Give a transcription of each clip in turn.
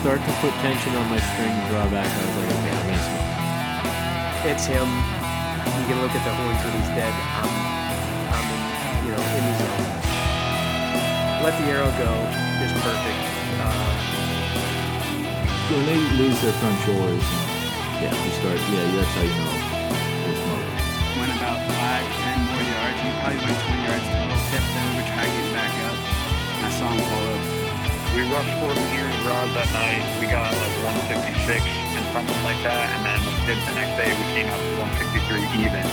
start to put tension on my string drawback, and I was like, okay, I'm gonna smoke. It's him. You can look at the horns when he's dead. I'm, I'm in, you know, in the zone. Let the arrow go is perfect. Uh, When they lose their front shoulders, yeah, you start. Yeah, that's how you know went about five, ten more yards. He probably went 20 yards total. Tipped over, tried getting back up. I saw him pull up. We rushed 40 years rods that night. We got like 156 and something like that. And then the next day we came out to 163 even.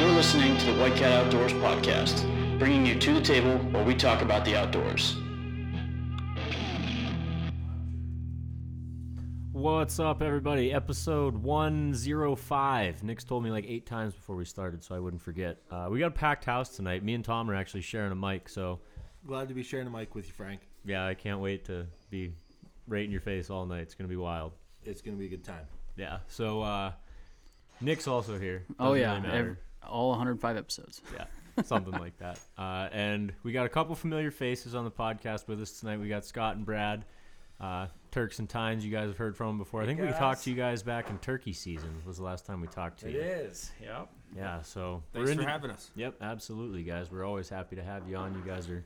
You're listening to the White Cat Outdoors podcast, bringing you to the table where we talk about the outdoors. What's up, everybody? Episode 105. Nick's told me like eight times before we started, so I wouldn't forget. Uh, we got a packed house tonight. Me and Tom are actually sharing a mic, so Glad to be sharing a mic with you, Frank. yeah, I can't wait to be right in your face all night. It's gonna be wild. It's gonna be a good time. Yeah. So uh, Nick's also here. Oh Doesn't yeah, really matter. ev- all 105 episodes. Yeah, something like that. Uh, and we got a couple familiar faces on the podcast with us tonight. We got Scott and Brad, uh, Turks and Tynes. You guys have heard from them before. I think we talked to you guys back in turkey season. Was the last time we talked to It you. is. Yep. Yeah. So Thanks we're for having us. Yep, absolutely, guys. We're always happy to have you on. You guys are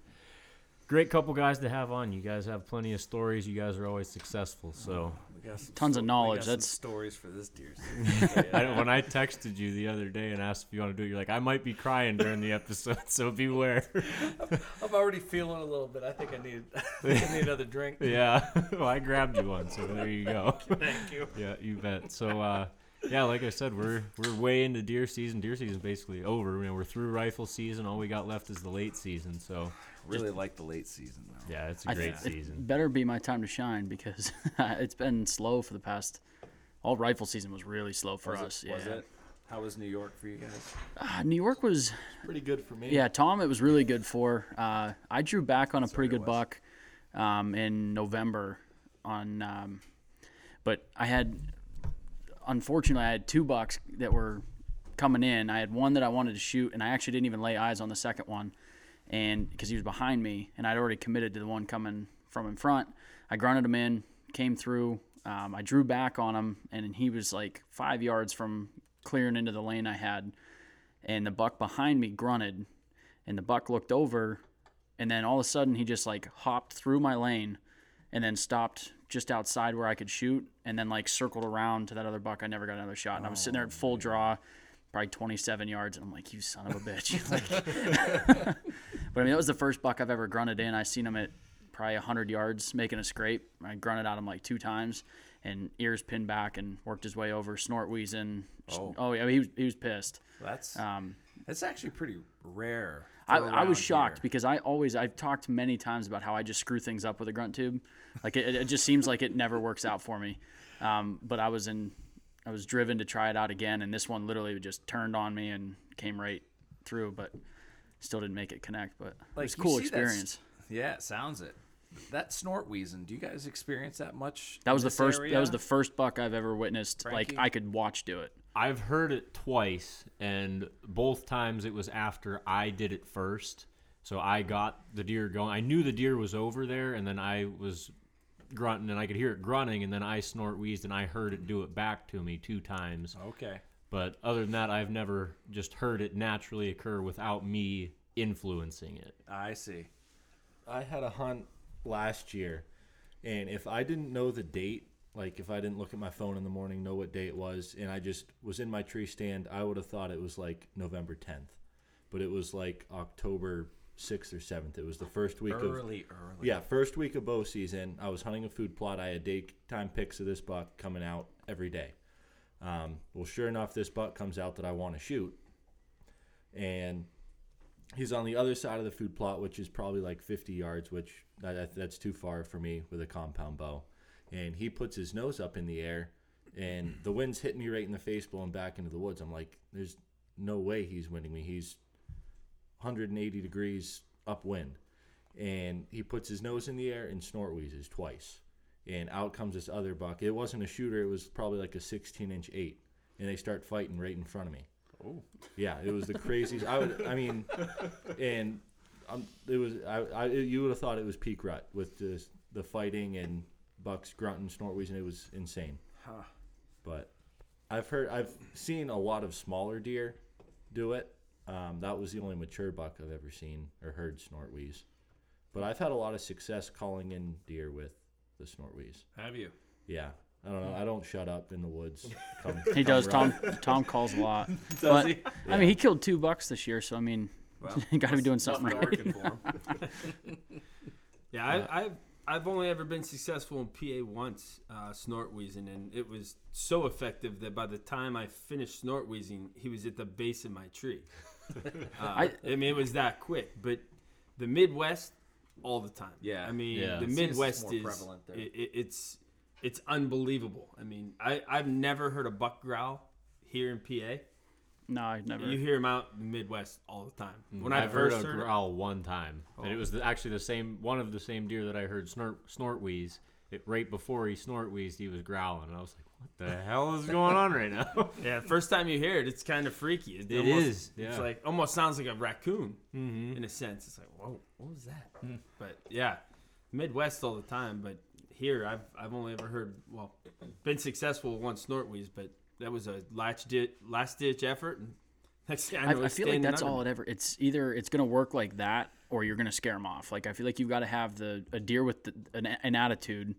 great couple guys to have on. You guys have plenty of stories. You guys are always successful. So We got some Tons of knowledge, got some that's- stories for this deer season. I, when I texted you the other day and asked if you want to do it, you're like, I might be crying during the episode, so beware. I'm already feeling a little bit. I think I need, I think I need another drink. yeah. well, I grabbed you one, so there you go. Thank you. yeah, you bet. So, uh, yeah, like I said, we're we're way into deer season. Deer season's basically over. You know, we're through rifle season. All we got left is the late season. So, really like the late season though. yeah, it's a I great th- season. It better be my time to shine because it's been slow for the past. All rifle season was really slow for Was us. it? yeah. Was it? How was New York for you guys? Uh, New York was Pretty good for me. yeah. Tom, it was really good for. Uh, I drew back on a pretty good buck um, in November on, um, but I had unfortunately I had two bucks that were coming in. I had one that I wanted to shoot, and I actually didn't even lay eyes on the second one, and because he was behind me, and I'd already committed to the one coming from in front. I grunted him in, came through. Um, I drew back on him, and he was like five yards from clearing into the lane I had, and the buck behind me grunted, and the buck looked over, and then all of a sudden he just like hopped through my lane, and then stopped just outside where I could shoot, and then like circled around to that other buck. I never got another shot, and I was sitting there at full draw, probably 27 yards, and I'm like, you son of a bitch. Like- but I mean, that was the first buck I've ever grunted in. I seen him at probably 100 yards making a scrape. I grunted at him like two times, and ears pinned back and worked his way over, snort wheezing. Oh. oh yeah, he was he was pissed. That's Um, that's actually pretty rare. I, I was shocked here. because I always I've talked many times about how I just screw things up with a grunt tube, like it, it just seems like it never works out for me. Um, but I was in, I was driven to try it out again, and this one literally just turned on me and came right through, but still didn't make it connect. But it Like, was a cool experience. Yeah, it sounds it. That snort wheezing. Do you guys experience that much? That was the first. area? That was the first buck I've ever witnessed. Frankie? Like I could watch do it. I've heard it twice, and both times it was after I did it first. So I got the deer going. I knew the deer was over there, and then I was grunting, and I could hear it grunting, and then I snort wheezed, and I heard it do it back to me two times. Okay. But other than that, I've never just heard it naturally occur without me influencing it. I see. I had a hunt last year, and if I didn't know the date, like if I didn't look at my phone in the morning, know what day it was, and I just was in my tree stand, I would have thought it was like November 10th, but it was like October 6th or 7th. It was the first week of Early, early. Yeah, first week of bow season. I was hunting a food plot. I had daytime pics of this buck coming out every day. Um, well, sure enough, this buck comes out that I want to shoot, and he's on the other side of the food plot, which is probably like 50 yards, which that- that's too far for me with a compound bow. And he puts his nose up in the air, and the wind's hitting me right in the face, blowing back into the woods. I'm like, there's no way he's winning me. He's 180 degrees upwind and he puts his nose in the air and snort wheezes twice. And out comes this other buck. It wasn't a shooter, it was probably like a 16 inch 8. And they start fighting right in front of me. Oh. Yeah, it was the craziest. I would, I mean, and um, it was I, I you would have thought it was peak rut with the the fighting and bucks grunting, snort wheezing. It was insane. Huh. But I've heard I've seen a lot of smaller deer do it. Um, that was the only mature buck I've ever seen or heard snort wheeze. But I've had a lot of success calling in deer with the snort wheeze. Have you? Yeah. I don't know. I don't shut up in the woods. Come, He come does. Tom. Tom calls a lot. Does but, he? I mean, he killed two bucks this year, so I mean, Well, you got to be doing something right. working for him. yeah, I, I've I've only ever been successful in PA once, uh, snort wheezing, and it was so effective that by the time I finished snort wheezing, he was at the base of my tree. Uh, I, I- mean, it was that quick. But the Midwest, all the time. Yeah. I mean, Yeah. the Seems Midwest more is prevalent there. it, it, it's it's unbelievable. I mean, I I've never heard a buck growl here in PA. No, I never. You hear them out in the Midwest all the time. When I Mm, I've heard first a heard it, growl one time, and it Oh. was the, actually the same one of the same deer that I heard snort snort wheeze. It right before he snort wheezed, he was growling, and I was like, "What the hell is going on right now?" Yeah, first time you hear it, it's kind of freaky. It, It almost, is, It's like almost sounds like a raccoon mm-hmm. in a sense. It's like, whoa, what was that? But yeah, Midwest all the time. But here, I've I've only ever heard well, been successful with one snort wheeze, but that was a last ditch last ditch effort. And next thing I I, know, I it's feel like that's all it ever. It's either it's gonna work like that, or you're gonna scare them off. Like I feel like you've got to have the a deer with the, an, an attitude,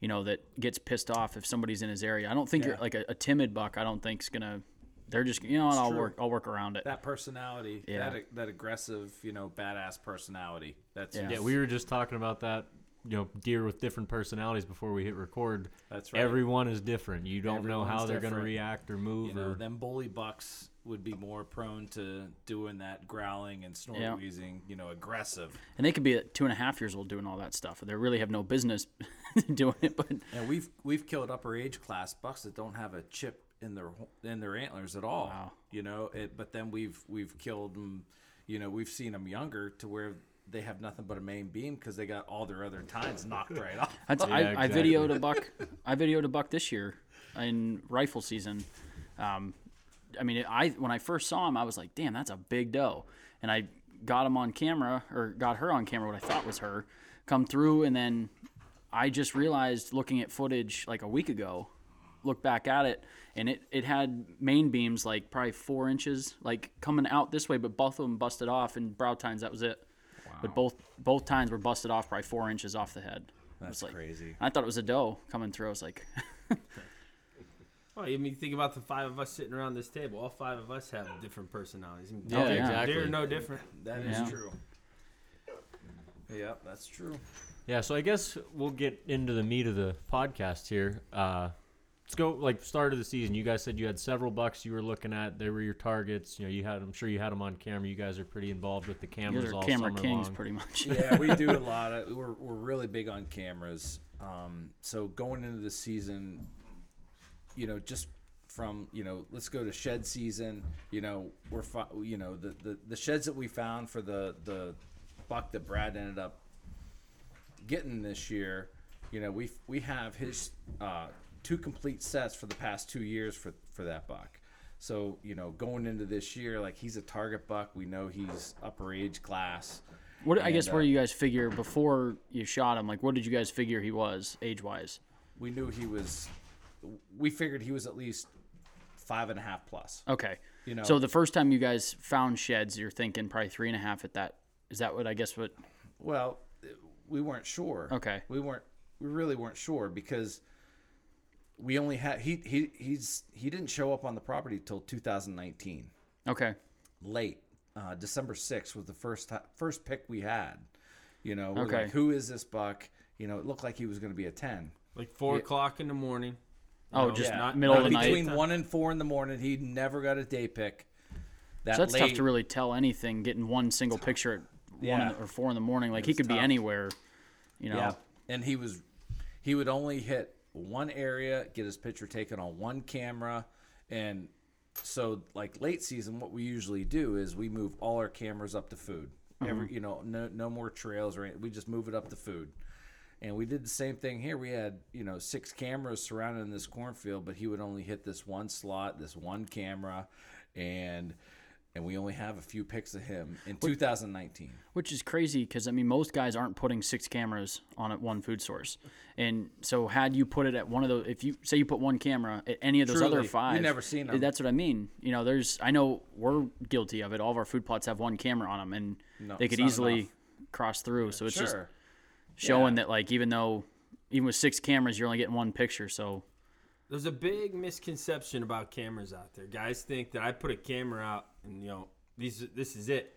you know, that gets pissed off if somebody's in his area. I don't think you're like a, a timid buck. I don't think's gonna. They're just you know, what, I'll true. work. I'll work around it. That personality, Yeah. that that aggressive, you know, badass personality. That's Yeah. Yeah, we were just talking about that. You know, deer with different personalities before we hit record. That's right. Everyone is different. You don't know how Everyone's they're going to react or move. you know, or, them bully bucks would be more prone to doing that growling and snort Yeah. wheezing, you know, aggressive. And they could be at two and a half years old doing all that stuff. They really have no business doing it. But And we've we've killed upper age class bucks that don't have a chip in their in their antlers at all. Wow. You know, it, but then we've we've killed them. You know, we've seen them younger to where they have nothing but a main beam because they got all their other tines knocked right off. That's Yeah, I, I videoed a buck. I videoed a buck this year in rifle season. Um, I mean, I when I first saw him, I was like, "Damn, that's a big doe," and I got him on camera or got her on camera, what I thought was her, come through, and then I just realized looking at footage like a week ago, look back at it, and it it had main beams like probably four inches, like coming out this way, but both of them busted off, and brow tines that was it. But both both tines were busted off probably four inches off the head. That's like, crazy. I thought it was a doe coming through. I was like, Well, I mean, think about the five of us sitting around this table. All five of us have different personalities. I mean, Yeah, they're- exactly. They're no different. That is Yeah. true. Yep, that's true. Yeah, so I guess we'll get into the meat of the podcast here. Uh, let's go like start of the season. You guys said you had several bucks you were looking at. They were your targets. You know, you had. I'm sure you had them on camera. You guys are pretty involved with the you cameras guys are all camera summer kings, long. pretty much. yeah, we do a lot of. We're we're really big on cameras. Um, so going into the season, you know, just from you know, let's go to shed season. You know, we're fi- you know the, the the sheds that we found for the the buck that Brad ended up getting this year. You know, we we have his uh, two complete sets for the past two years for for that buck. So you know, going into this year, like he's a target buck. We know he's upper age class. What I guess where uh, you guys figure before you shot him, like what did you guys figure he was age wise? we knew he was we figured he was at least five and a half plus Okay. you know So the first time you guys found sheds, you're thinking probably three and a half at that. Is that what I guess what? well we weren't sure Okay. we weren't we really weren't sure because we only had he he he's he didn't show up on the property till 2019 Okay. late uh, december 6th was the first ti first pick we had you know we're Okay. like, who is this buck you know it looked like he was going to be a 10 Like four Yeah. o'clock in the morning. Oh, know, just not- middle of not the night. between one and four in the morning he never got a day pick that So that's tough to really tell anything. Getting one single picture at one Yeah. the, or four in the morning, like he was could be anywhere. You know. Yeah, and he was he would only hit one area, get his picture taken on one camera, and so like late season, what we usually do is we move all our cameras up to food. Mm-hmm. Every you know, no no more trails or anything. We just move it up to food. And we did the same thing here. We had, you know, six cameras surrounding this cornfield, but he would only hit this one slot, this one camera, and and we only have a few pics of him in 2019. Which is crazy because I mean most guys aren't putting six cameras on at one food source, and so had you put it at one of those, if you say you put one camera at any of those Truly, other you've five, never seen 'em. That's what I mean. You know, there's I know we're guilty of it. All of our food plots have one camera on them, and No, they could easily enough. cross through. So it's just showing Yeah. that like even though even with six cameras you're only getting one picture. So There's a big misconception about cameras out there. Guys think that I put a camera out and you know these this is it.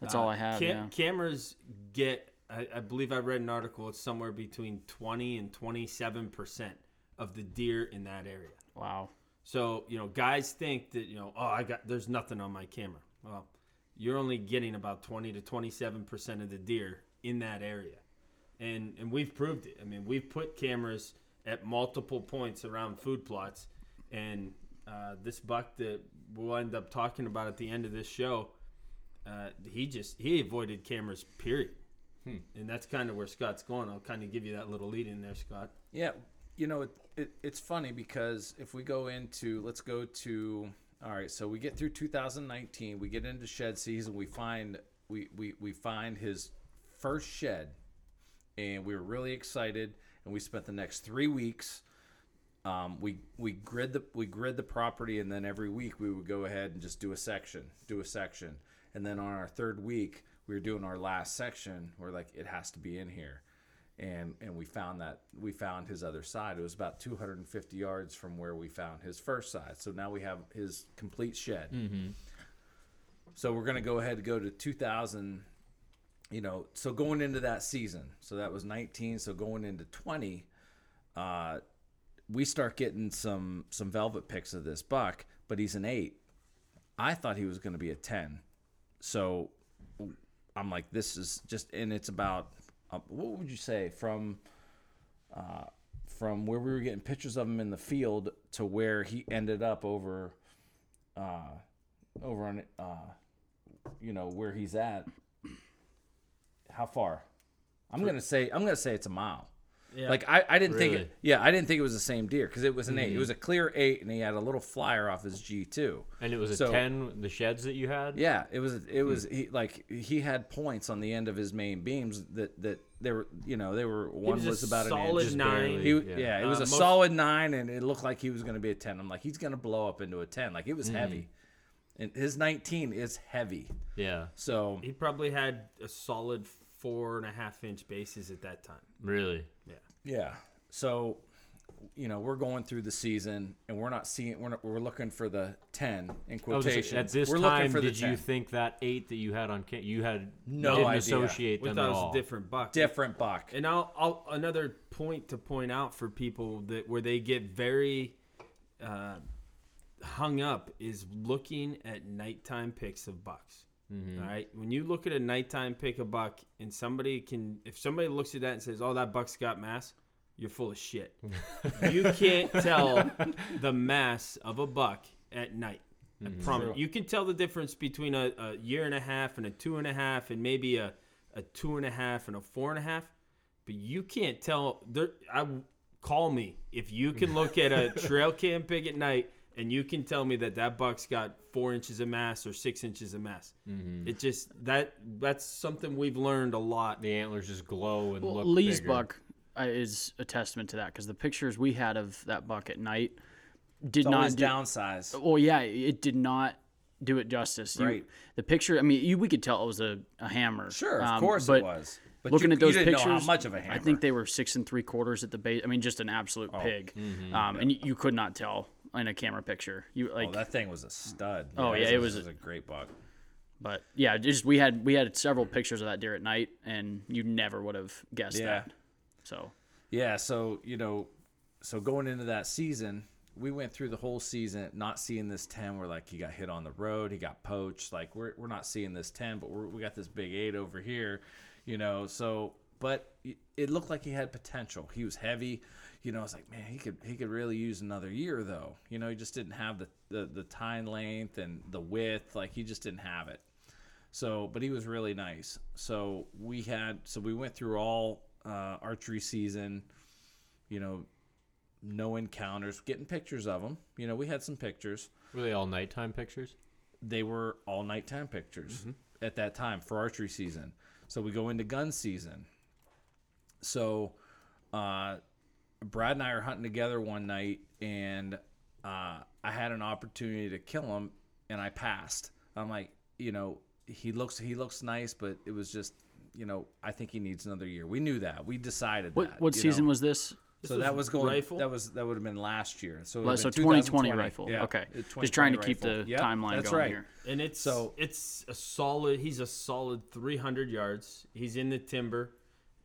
That's all I have, yeah. Cameras get. I, I believe I read an article. It's somewhere between 20 and 27 percent of the deer in that area. wow, So you know, guys think that you know, oh, I got there's nothing on my camera. Well, you're only getting about 20 to 27 percent of the deer in that area, and and we've proved it. I mean, we've put cameras at multiple points around food plots, and uh, this buck that we'll end up talking about at the end of this show, uh, he just he avoided cameras. Period. And that's kind of where Scott's going. I'll kind of give you that little lead in there, Scott. Yeah, you know, it, it, it's funny because if we go into, let's go to, all right, so we get through 2019, we get into shed season, we find we we, we find his first shed, and we were really excited, and we spent the next three weeks. Um, we we grid the we grid the property, and then every week we would go ahead and just do a section, do a section, and then on our third week we were doing our last section. We're like, it has to be in here and and we found that we found his other side. It was about 250 yards from where we found his first side. So now we have his complete shed. So we're gonna go ahead and go to 2000. You know, so going into that season, so that was 19. So going into 20, uh, we start getting some some velvet picks of this buck, but he's an eight. I thought he was going to be a 10. So I'm like, this is just, and it's about, uh, what would you say from, uh, from where we were getting pictures of him in the field to where he ended up over, uh, over on, uh, you know, where he's at. How far? I'm gonna say, I'm gonna say it's a mile. Yeah. Like I, I didn't think it. Yeah, I didn't think it was the same deer because it was an eight. It mm-hmm. was a clear eight, and he had a little flyer off his G two. And it was a So- 10, the sheds that you had? Yeah, it was. It was. Hmm. He like he had points on the end of his main beams that that they were. You know, they were one was was, about an solid inch. nine. He, Yeah. yeah. it Uh, was a most- solid nine, and it looked like he was going to be a ten. I'm like, he's going to blow up into a ten. Like it was hmm. heavy, and his 19 is heavy. Yeah. So He probably had a solid four and a half inch bases at that time. Really? Yeah. So, you know, we're going through the season and we're not seeing we're not, we're looking for the 10 in I was gonna say, quotations. at this we're time, looking for the did you 10. think that eight that you had on you had No you didn't idea. associate We them thought at it was all? a different buck. different buck? And I'll, I'll another point to point out for people that where they get very uh, hung up is looking at nighttime picks of bucks. Mm-hmm. All right, when you look at a nighttime pick a buck, and somebody can, if somebody looks at that and says, "Oh, that buck's got mass," you're full of shit. you can't tell the mass of a buck at night. I mm-hmm. promise. You can tell the difference between a, a year and a half and a two and a half, and maybe a, a two and a half and a four and a half. But you can't tell. There, I call me if you can look at a trail cam pig at night and you can tell me that that buck's got four inches of mass or six inches of mass. It just that that's something we've learned a lot. The antlers just glow and Well, look Lee's bigger. buck uh, is a testament to that because the pictures we had of that buck at night did It's not always do, downsized. Well, yeah, it did not do it justice. You- Right. the picture, I mean, you, we could tell it was a, a hammer. Sure, of um, course but it was. But looking you, at those you didn't pictures, know how much of a hammer. I think they were six and three quarters at the base. I mean, just an absolute Oh, pig. mm-hmm. Um, and you, you could not tell in a camera picture. You oh, like, oh, that thing was a stud. Oh, yeah, it was a, great buck. but yeah, just we had we had several pictures of that deer at night, and you never would have guessed Yeah. that. So Yeah, so you know, so going into that season, we went through the whole season not seeing this ten. We're like, he got hit on the road, he got poached. Like we're we're not seeing this ten, but we're, we got this big eight over here, you know. So, but it- looked like he had potential. He was heavy, you know. I was like, man, he could he could really use another year though. You know, he just didn't have the the, the tine length and the width. Like he just didn't have it. So, but he was really nice. So we had, so we went through all uh, archery season, you know, no encounters, getting pictures of them. You know, we had some pictures. Were they all nighttime pictures? they were all nighttime pictures Mm-hmm. at that time for archery season. So we go into gun season. So uh, Brad and I are hunting together one night, and uh, I had an opportunity to kill him, and I passed. I'm like, you know, he looks he looks nice, but it was just, you know, I think he needs another year. We knew that. We decided What that. what season know. was this? So that was going. rifle? That was that would have been last year. So it Like, would so 2020 2020 rifle. Yeah, Okay. Just trying to 2020 keep the. Yep, timeline that's going right. here. And it's So- it's a solid. He's a solid 300 yards. He's in the timber,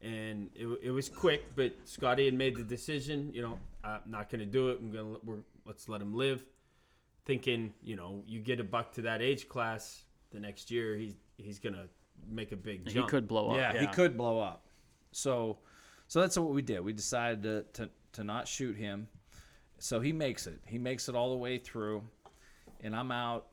and it, it was quick. But Scotty had made the decision. You know, I'm not going to do it. I'm gonna we're, let's let him live. Thinking, you know, you get a buck to that age class, the next year he's he's gonna make a big jump. He could blow up. Yeah, he could blow up. So, so that's what we did. We decided to, to to not shoot him. So he makes it. He makes it all the way through, and I'm out.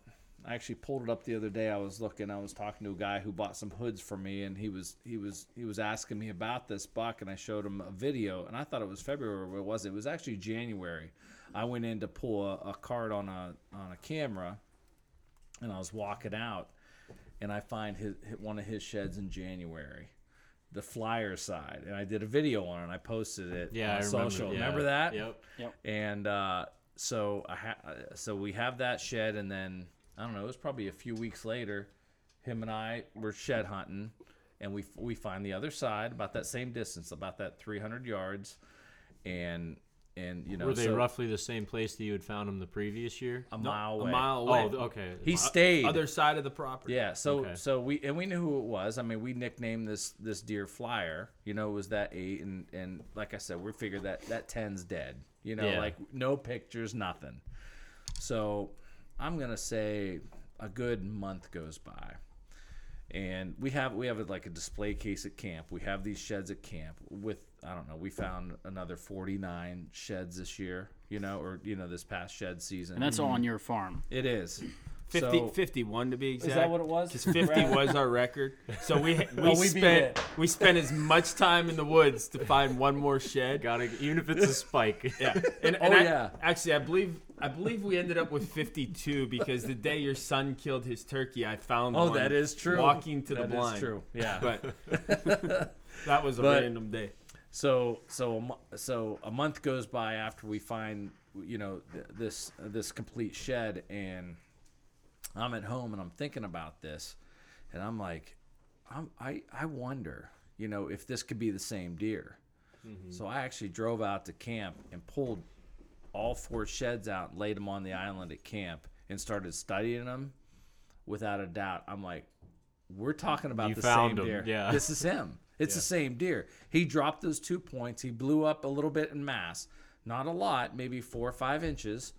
I actually pulled it up the other day. I was looking. I was talking to a guy who bought some hoods for me, and he was he was he was asking me about this buck, and I showed him a video, and I thought it was February, but it wasn't. It was actually January. I went in to pull a, a card on a on a camera, and I was walking out, and I find his hit one of his sheds in January, the flyer side, and I did a video on it. and I posted it Yeah, on I remember, social. yeah. Remember that? Yep. Yep. And uh, so I ha- uh, so we have that shed, and then I don't know. It was probably a few weeks later. Him and I were shed hunting, and we we find the other side about that same distance, about that 300 yards, and and you know Were they so roughly the same place that you had found him the previous year? a No, mile a mile away. Oh, okay. He O- stayed. other side of the property. Yeah, so Okay. so we and we knew who it was. I mean, we nicknamed this this deer Flyer. You know, it was that eight, and and like I said, we figured that that ten's dead. You know, Yeah. like no pictures, nothing. So I'm gonna say a good month goes by, and we have we have like a display case at camp. We have these sheds at camp with I don't know. We found another 49 sheds this year. You know, or you know this past shed season. And that's all on your farm. it is. 50, So- 51 to be exact. Is that what it was? Because 50 was our record. So we we, Oh, we spent we spent as much time in the woods to find one more shed. Got to even if it's a spike. Yeah. And, Oh, I- yeah. actually, I believe I believe we ended up with 52 because the day your son killed his turkey, I found Oh, one that is true. walking to That the is blind. true. Yeah. But that was a But- random day. So so a so a month goes by after we find you know th- this this complete shed, and I'm at home and I'm thinking about this, and I'm like, I'm, I I wonder you know if this could be the same deer. Mm-hmm. So I actually drove out to camp and pulled all four sheds out, and laid them on the island at camp, and started studying them. Without a doubt, I'm like, we're talking about You the same 'em, deer. yeah. This is him. It's the same deer. He dropped those two points. He blew up a little bit in mass, not a lot, maybe four or five inches,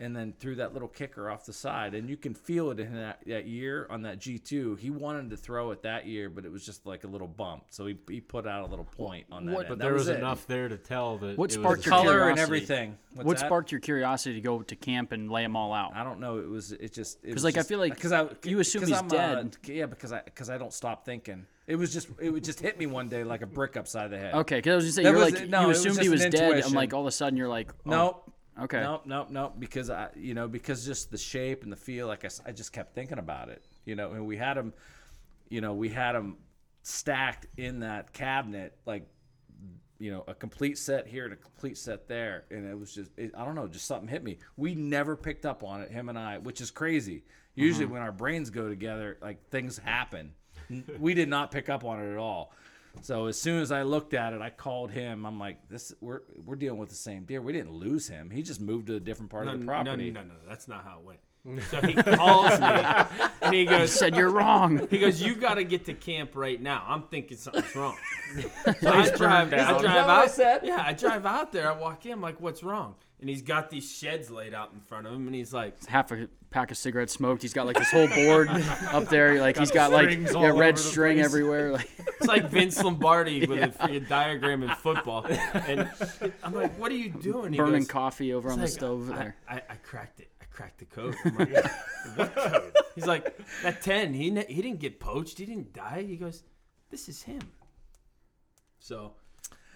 and then threw that little kicker off the side. And you can feel it in that, that year on that G2. He wanted to throw it that year, but it was just like a little bump. So he, he put out a little point on that. What- end. But That there was, it. enough there to tell that What it sparked the your same- color and everything. What's what that? sparked your curiosity to go to camp and lay them all out? I don't know. It was. It just. Because like, I feel like because I you assume 'cause he's I'm, dead. Uh, yeah, because I because I don't stop thinking. It was just. It would just hit me one day like a brick upside the head. Okay, because I was just saying That you're was- like no, it you was assumed he was dead. I'm like all of a sudden you're like, oh, Nope. Okay. Nope. Nope. Nope. Because I, you know, because just the shape and the feel. Like I, I just kept thinking about it. You know, and we had them. You know, we had them stacked in that cabinet, like you know, a complete set here and a complete set there, and it was just, it, I don't know, just something hit me. We never picked up on it, him and I, which is crazy. Usually, mm-hmm. when our brains go together, like things happen. We did not pick up on it at all. So as soon as I looked at it, I called him. I'm like, "This, we're we're dealing with the same deer. We didn't lose him. He just moved to a different part No, of the property." no, no, no, no, that's not how it went. So he calls me and he You goes, said you're wrong. He goes, "You got to get to camp right now." I'm thinking something's wrong. So I drive, I drive Is that what I said? Yeah, I drive out there. I walk in. I'm like, "What's wrong?" And he's got these sheds laid out in front of him, and he's like, Half a pack of cigarettes smoked. He's got like this whole board up there. Like he's got like yeah, red string place. everywhere. Like "It's like Vince Lombardi with a freaking diagram in football." And I'm like, "What are you doing?" He burning goes, coffee over on the stove I, there. I, I cracked it. I cracked the code. Like? He's like, that 10, he, ne- he didn't get poached. He didn't die. He goes, this is him. So,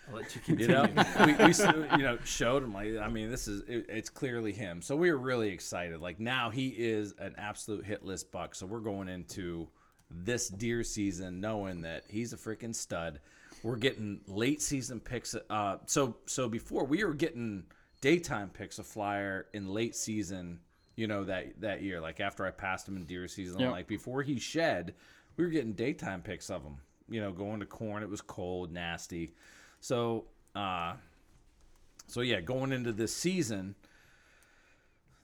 I'll let you You continue. know, we, we you know showed him like I mean this is it, it's clearly him. So we were really excited. Like now he is an absolute hit list buck. So we're going into this deer season knowing that he's a freaking stud. We're getting late season picks. Uh, so so before we were getting daytime picks of flyer in late season. You know that that year, like after I passed him in deer season, Yep. like before he shed, we were getting daytime picks of him. You know, going to corn, it was cold, nasty. So, uh, so yeah, going into this season,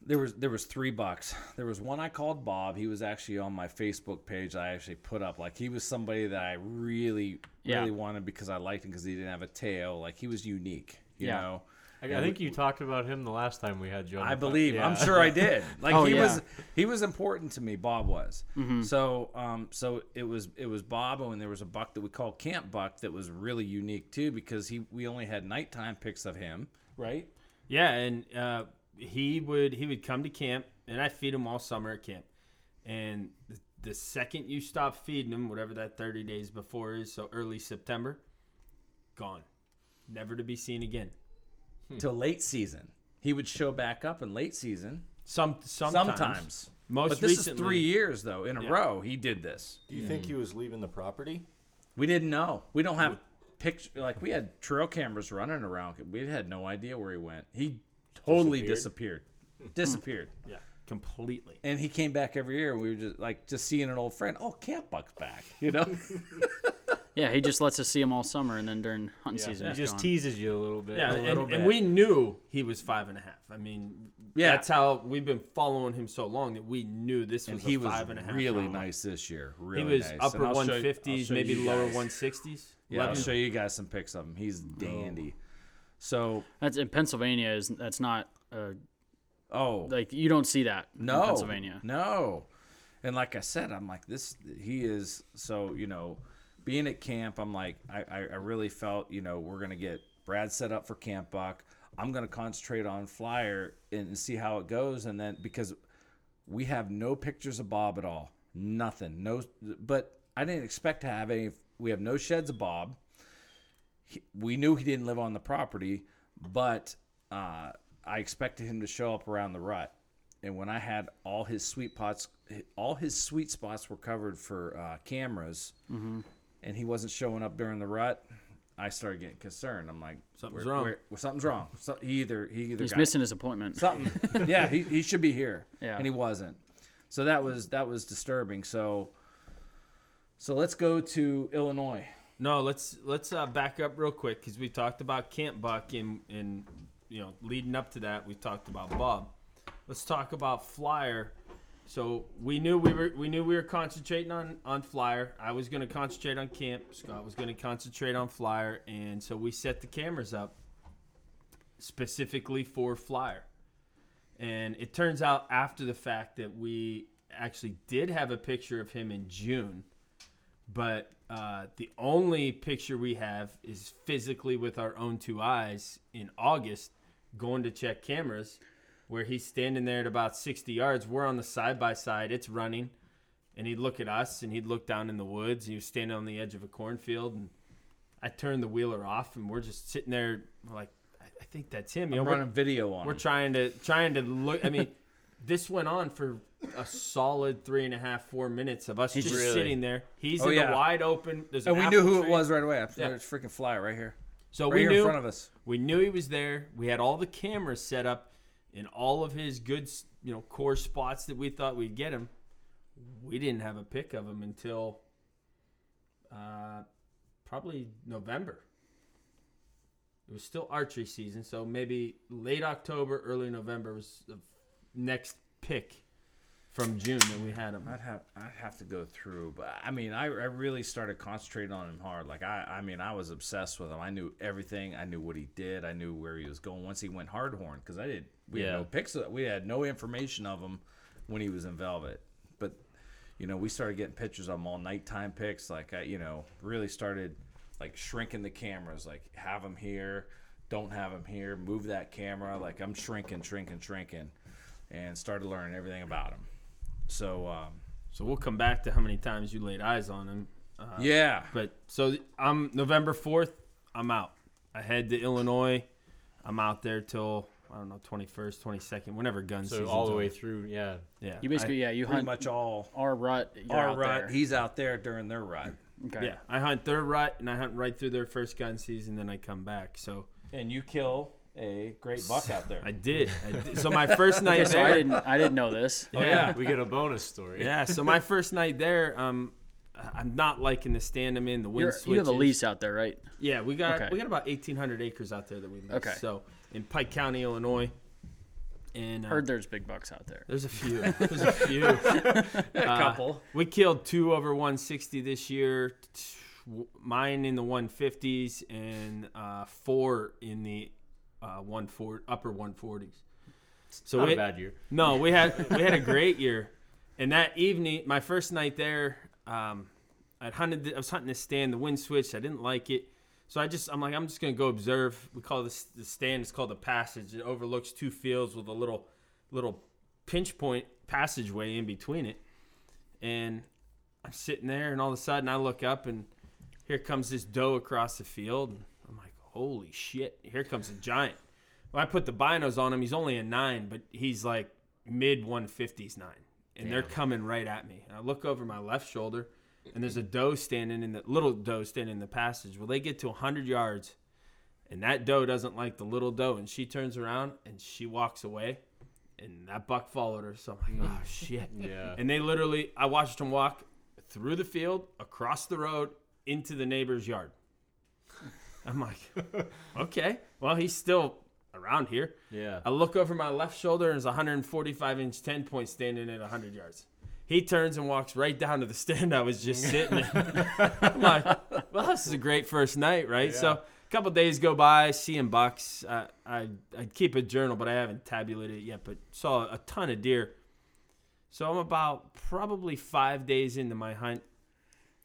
there was there was three bucks. There was one I called Bob. He was actually on my Facebook page. I actually put up like he was somebody that I really Yeah. really wanted because I liked him because he didn't have a tail. Like he was unique. You Yeah. know. I, Yeah, I think you talked about him the last time we had Joe. on I the pod- believe. I'm sure I did. Like Oh, he yeah. was he was important to me. Bob was. Mm-hmm. So um so it was it was Bob and there was a buck that we called Camp Buck that was really unique too because he we only had nighttime pics of him, right? Yeah, and uh, he would he would come to camp, and I feed him all summer at camp. And the, the second you stop feeding him, whatever that thirty days before is, so early September, gone, never to be seen again. Hmm. Till late season. He would show back up in late season. Some sometimes, Sometimes. most but this recently, is three years though in a Yeah. row he did this. Do you think he was leaving the property? We didn't know. We don't have picture like we had trail cameras running around. We had no idea where he went. He totally disappeared. Disappeared. Yeah, completely. And he came back every year. and We were just like just seeing an old friend. Oh, Camp Buck's back. You know. Yeah, he just lets us see him all summer, and then during hunting season, He just gone. teases you a little bit. Yeah, a little and, and we knew he was five and a half. I mean, Yeah. that's how we've been following him so long that we knew this was and he was five and a half. really round. nice this year. Really, He was nice. upper And I'll show you- I'll 150s, maybe lower 160s. Yeah, I'll show you guys some pics of him. He's dandy. So, That's in Pennsylvania. Is that's not uh, oh, like you don't see that no, in Pennsylvania. no. And like I said, I'm like this. He is so you know, being at camp. I'm like I, I, really felt you know we're gonna get Brad set up for Camp Buck. I'm gonna concentrate on Flyer and see how it goes, and then because we have no pictures of Bob at all, nothing, no. But I didn't expect to have any. We have no sheds of Bob. He, we knew he didn't live on the property, but uh, I expected him to show up around the rut. And when I had all his sweet spots, all his sweet spots were covered for uh, cameras, and he wasn't showing up during the rut. I started getting concerned. I'm like, Something's where- wrong. where- well, something's wrong. So he either he either He's got missing his appointment. something. yeah, he, he should be here. Yeah. and he wasn't. So that was that was disturbing. So so let's go to Illinois. No, let's let's uh, back up real quick because we talked about Camp Buck and and you know leading up to that we talked about Bob. Let's talk about Flyer. So we knew we were we knew we were concentrating on on Flyer. I was going to concentrate on Camp. Scott was going to concentrate on Flyer, and so we set the cameras up specifically for Flyer. And it turns out after the fact that we actually did have a picture of him in June but uh, the only picture we have is physically with our own two eyes in August, going to check cameras, where he's standing there at about 60 yards. We're on the side by side, it's running, and he'd look at us and he'd look down in the woods. He was standing on the edge of a cornfield, and I turned the wheeler off, and we're just sitting there, like, I, I think that's him. You I'm know, we're- running video on we're him. trying to trying to look. I mean, this went on for a solid three and a half, four minutes of us just Really? sitting there. He's Oh, in yeah. the wide open. There's and an we knew who it tree. was right away. Yeah. There's freaking flyer right here. So right we here knew in front of us. we knew he was there. We had all the cameras set up in all of his good, you know, core spots that we thought we'd get him. We didn't have a pick of him until uh, probably November. It was still archery season, so maybe late October, early November was the next pick from June that we had him. I'd have I'd have to go through, but I mean, I, I really started concentrating on him hard. Like I I mean, I was obsessed with him. I knew everything. I knew what he did. I knew where he was going once he went hardhorn because I did. We Yeah. had no pics. Of, we had no information of him when he was in velvet. But you know, we started getting pictures of him all nighttime pics. Like I, you know, really started like shrinking the cameras. Like have him here, don't have him here. Move that camera. Like I'm shrinking, shrinking, shrinking, and started learning everything about him. So um, So we'll come back to how many times you laid eyes on him. Uh, yeah, But so I'm November fourth. I'm out. I head to Illinois. I'm out there till I don't know 21st, 22nd, whenever gun season. So season's all the way over. through, yeah. Yeah, You basically, I, yeah, you Pretty hunt much all our rut. You're our rut. there. He's out there during their rut. Okay. yeah, I hunt their rut and I hunt right through their first gun season. Then I come back. So And you kill a great buck out there. I did. I did. So my first night Okay, so I didn't, I didn't know this. Oh yeah, we get a bonus story. Yeah, so my first night there, um, I'm not liking the stand I'm in. The wind You're, you have a lease out there, right? Yeah, we got Okay. we got about 1,800 acres out there that we lease. Okay. So in Pike County, Illinois, and uh, Heard there's big bucks out there. there's a few. There's a few. a Uh, couple. We killed two over 160 this year. t- Mine in the 150s and uh, four in the uh, 140, upper 140s. So Not we, a bad year. no, we had we had a great year, and that evening, my first night there, um, I'd hunted. I was hunting this stand. The wind switched. I didn't like it, so I just I'm like I'm just gonna go observe. We call this the stand. It's called the passage. It overlooks two fields with a little little pinch point passageway in between it, and I'm sitting there, and all of a sudden I look up, and here comes this doe across the field. And I'm like, holy shit! Here comes a giant. When I put the binos on him, he's only a nine, but he's like mid 150s nine, and they're coming right at me. And I look over my left shoulder, and there's a doe standing in the little doe standing in the passage. Well, they get to 100 yards, and that doe doesn't like the little doe, and she turns around and she walks away, and that buck followed her. So I'm like, oh shit. Yeah. And they literally, I watched them walk through the field, across the road, into the neighbor's yard. I'm like, okay, well, he's still around here. Yeah. I look over my left shoulder and there's a 145 inch 10 point standing at 100 yards. He turns and walks right down to the stand I was just sitting in. I'm like, well, this is a great first night, right? So a couple days go by, seeing bucks. Uh, I I keep a journal, but I haven't tabulated it yet. But saw a ton of deer. So I'm about probably five days into my hunt,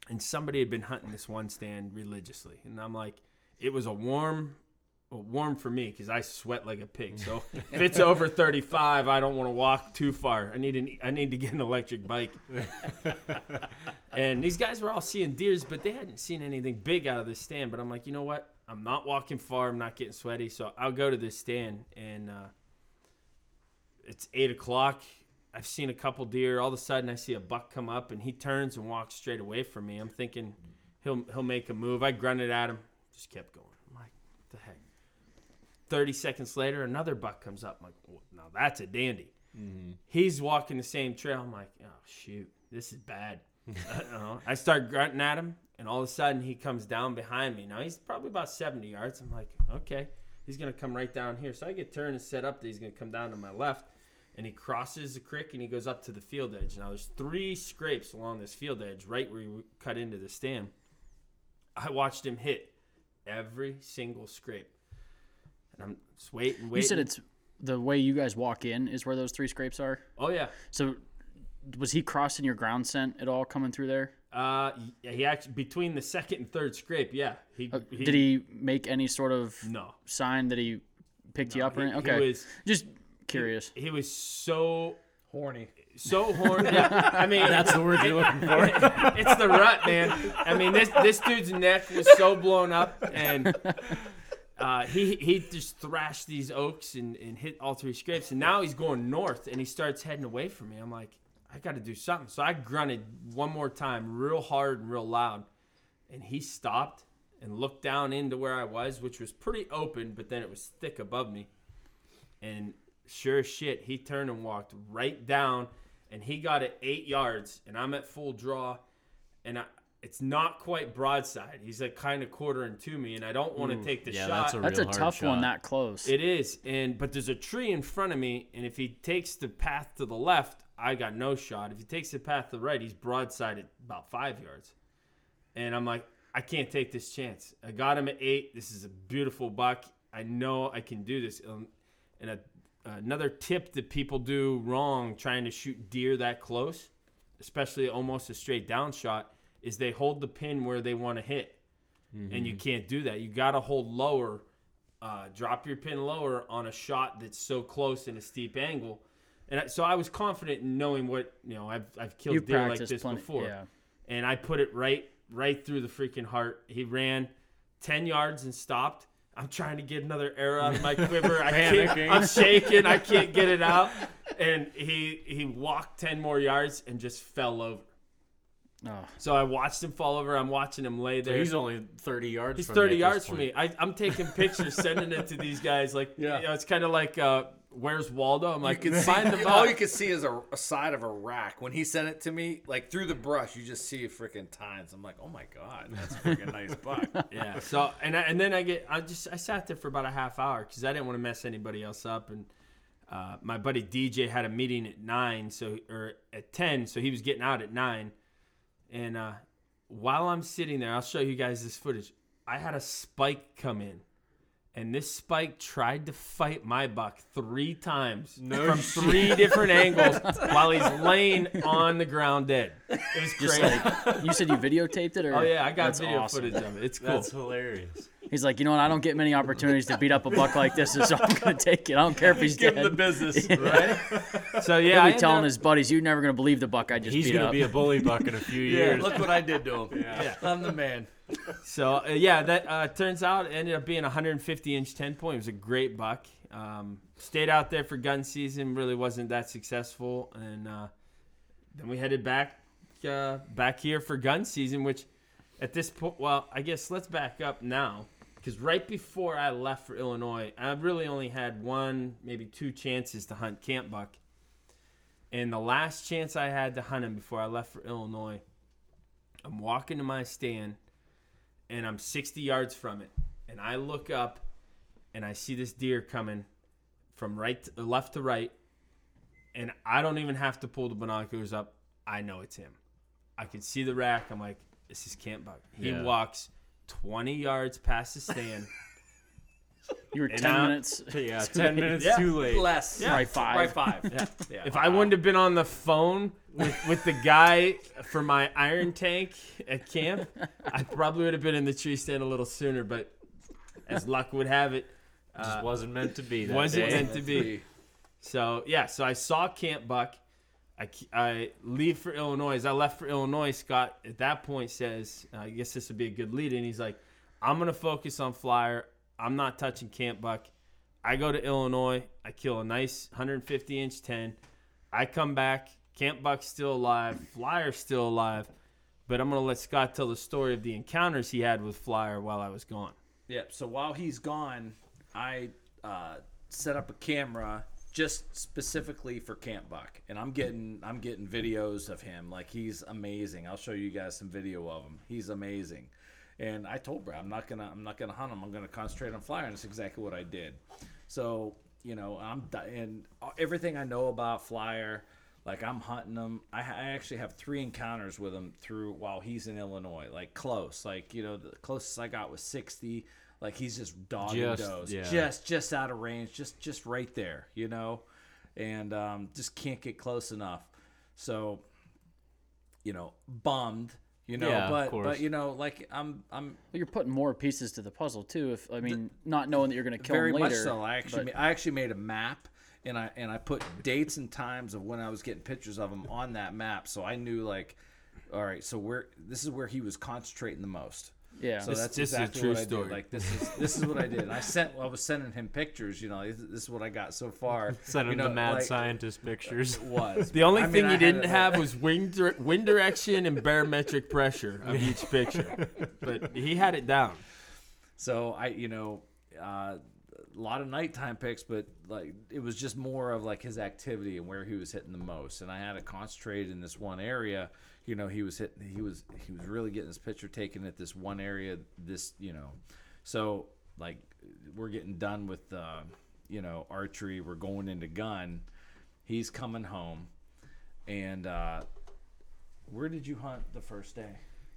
and somebody had been hunting this one stand religiously, and I'm like, it was a warm, well, warm for me because I sweat like a pig. So if it's over 35, I don't want to walk too far. I need an, I need to get an electric bike. and these guys were all seeing deers, but they hadn't seen anything big out of this stand. But I'm like, you know what? I'm not walking far. I'm not getting sweaty, so I'll go to this stand. And uh, it's eight o'clock. I've seen a couple deer. All of a sudden, I see a buck come up, and he turns and walks straight away from me. I'm thinking he'll he'll make a move. I grunted at him, just kept going. I'm like, what the heck? 30 seconds later, another buck comes up. I'm like, "Well, now that's a dandy. He's walking the same trail. I'm like, oh, shoot, this is bad. Uh, I start grunting at him, and all of a sudden he comes down behind me. Now he's probably about 70 yards. I'm like, okay, he's going to come right down here. So I get turned and set up that he's going to come down to my left, and he crosses the creek and he goes up to the field edge. Now there's three scrapes along this field edge, right where you cut into the stand. I watched him hit every single scrape. And I'm just waiting, waiting. You said it's the way you guys walk in is where those three scrapes are. Oh yeah. So was he crossing your ground scent at all coming through there? Uh, he actually between the second and third scrape, yeah. He, Uh, Did he make any sort of No. sign that he picked you up? Or he- anything? he okay, was- just curious. He was so Horny. So horny. Yeah, I mean That's the word you're looking for. it's the rut, man. I mean this this dude's neck was so blown up, and uh, he he just thrashed these oaks and, and hit all three scrapes, and now he's going north, and he starts heading away from me. I'm like, I got to do something. So I grunted one more time, real hard and real loud, and he stopped and looked down into where I was, which was pretty open, but then it was thick above me. And sure as shit, he turned and walked right down, and he got it eight yards, and I'm at full draw, and I, it's not quite broadside. He's like kind of quartering to me, and I don't want to take the yeah, shot. that's a That's a real hard tough one that close. It is, and but there's a tree in front of me, and if he takes the path to the left, I got no shot. If he takes the path to the right, he's broadside at about five yards, and I'm like, I can't take this chance. I got him at eight. This is a beautiful buck. I know I can do this. Um, and a, another tip that people do wrong trying to shoot deer that close, especially almost a straight down shot, is they hold the pin where they want to hit and you can't do that. You got to hold lower, uh, drop your pin lower on a shot that's so close in a steep angle. And so I was confident in knowing what you know. I've I've killed You've deer like this plenty- before, yeah. and I put it right right through the freaking heart. He ran ten yards and stopped. I'm trying to get another arrow out of my quiver. I can't. I'm shaking. I can't get it out. And he he walked ten more yards and just fell over. Oh. So I watched him fall over. I'm watching him lay So there. he's only 30 yards. He's from 30 you at yards from me. I, I'm taking pictures, sending it to these guys. Like, Yeah. you know, it's kind of like, uh, where's Waldo? I'm like, you can see, find the all you can see is a, a side of a rack. When he sent it to me, like through the brush, you just see freaking tines. I'm like, oh my god, that's a freaking nice buck. yeah. So and I, and then I get I just I sat there for about a half hour because I didn't want to mess anybody else up and uh, my buddy DJ had a meeting at nine so or at ten so he was getting out at nine and uh, while I'm sitting there I'll show you guys this footage I had a spike come in and this spike tried to fight my buck three times from three different angles while he's laying on the ground dead. It was Just crazy. like, you said you videotaped it, or oh yeah, I got That's video awesome. footage of it. It's cool. That's hilarious. He's like, you know what? I don't get many opportunities to beat up a buck like this, so I'm gonna take it. I don't care if he's Give dead. him the business. right? So yeah, He'll I be telling up- his buddies, "You're never gonna believe the buck I just He's beat gonna up." be a bully buck in a few Yeah, years. look what I did to him. Yeah, I'm the man. So uh, yeah, that uh, turns out ended up being a 150 inch 10 point. It was a great buck. Um, stayed out there for gun season. Really wasn't that successful, and uh, then we headed back uh, back here for gun season. Which at this point, well, I guess let's back up now because right before I left for Illinois, I really only had one, maybe two chances to hunt camp buck. And the last chance I had to hunt him before I left for Illinois, I'm walking to my stand and I'm 60 yards from it. And I look up and I see this deer coming from right to, left to right. And I don't even have to pull the binoculars up. I know it's him. I can see the rack. I'm like, this is Camp Buck. He Yeah. walks 20 yards past the stand. You were And ten now- minutes. yeah, 10 minutes Yeah. too late. Less. Yeah. Probably five. Right five. Yeah. Yeah. If I wouldn't have been on the phone with, with the guy for my iron tank at camp, I probably would have been in the tree stand a little sooner. But as luck would have it, Just uh, wasn't meant to be. That wasn't day. meant to be. So yeah, so I saw Camp Buck. I, ke- I leave for Illinois. As I left for Illinois, Scott at that point says, "I guess this would be a good lead." And he's like, "I'm gonna focus on Flier. I'm not touching Camp Buck." I go to Illinois. I kill a nice 150 inch 10. I come back. Camp Buck's still alive. Flier's still alive. But I'm gonna let Scott tell the story of the encounters he had with Flier while I was gone. Yep. So while he's gone, I uh, set up a camera just specifically for Camp Buck, and I'm getting I'm getting videos of him. Like he's amazing. I'll show you guys some video of him. He's amazing. And I told Brad I'm not gonna I'm not gonna hunt him. I'm gonna concentrate on flier, and that's exactly what I did. So you know I'm and everything I know about flier. Like I'm hunting them. I, I actually have three encounters with him through while he's in Illinois. Like close. Like you know the closest I got was 60. Like he's just dogging Just- does. yeah. Just just out of range. Just just right there. You know, and um, just can't get close enough. So you know, bummed. You know, Yeah, but course. but you know, like I'm I'm But you're putting more pieces to the puzzle too. If I mean, not knowing that you're gonna kill very him later. much so. I actually but- I actually made a map and I and I put dates and times of when I was getting pictures of him on that map, so I knew like, all right, so where this is where he was concentrating the most. Yeah. So This- that's this is a exactly true what I story. did. Like this is this is what I did. And I sent I was sending him pictures. You know, this, this is what I got so far. Send you him know, the mad like, scientist pictures. It was The only I mean, thing I you didn't it, have like- was wind, dir- wind direction and barometric pressure of each picture. But he had it down. So I, you know, uh, a lot of nighttime picks, but like it was just more of like his activity and where he was hitting the most. And I had it concentrated in this one area. You know, he was hitting. He was he was really getting his picture taken at this one area. This you know, so like we're getting done with uh, you know archery. We're going into gun. He's coming home, and uh, where did you hunt the first day?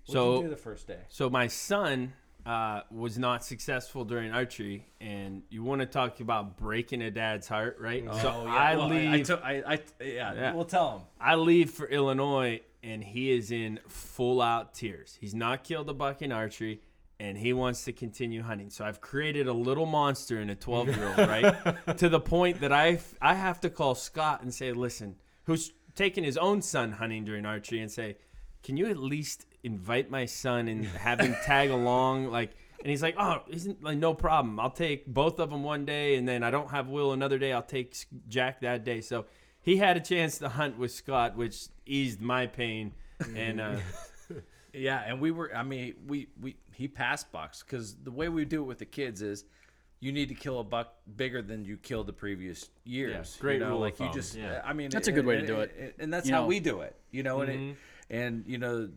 What So- did you do the first day? So my son uh, was not successful during archery, and you want to talk about breaking a dad's heart, right? so Oh, yeah. I Well, leave. I, took, I, I, yeah, Yeah. We'll tell him. I leave for Illinois, and he is in full out tears. He's not killed a buck in archery, and he wants to continue hunting. So I've created a little monster in a 12 year old, right? to the point that I I have to call Scott and say, listen, who's taking his own son hunting during archery, and say, can you at least invite my son and have him tag along? Like, And he's like, "Oh, isn't like no problem. I'll take both of them one day, and then I don't have Will another day. I'll take Jack that day." So he had a chance to hunt with Scott, which eased my pain. And uh, Yeah, and we were. I mean, we we he passed bucks because the way we do it with the kids is, you need to kill a buck bigger than you killed the previous years. great you know, rule of like you just. yeah. I mean, That's a good way to do it. and, and that's You how know- we do it. You know, and Mhm. it, and you know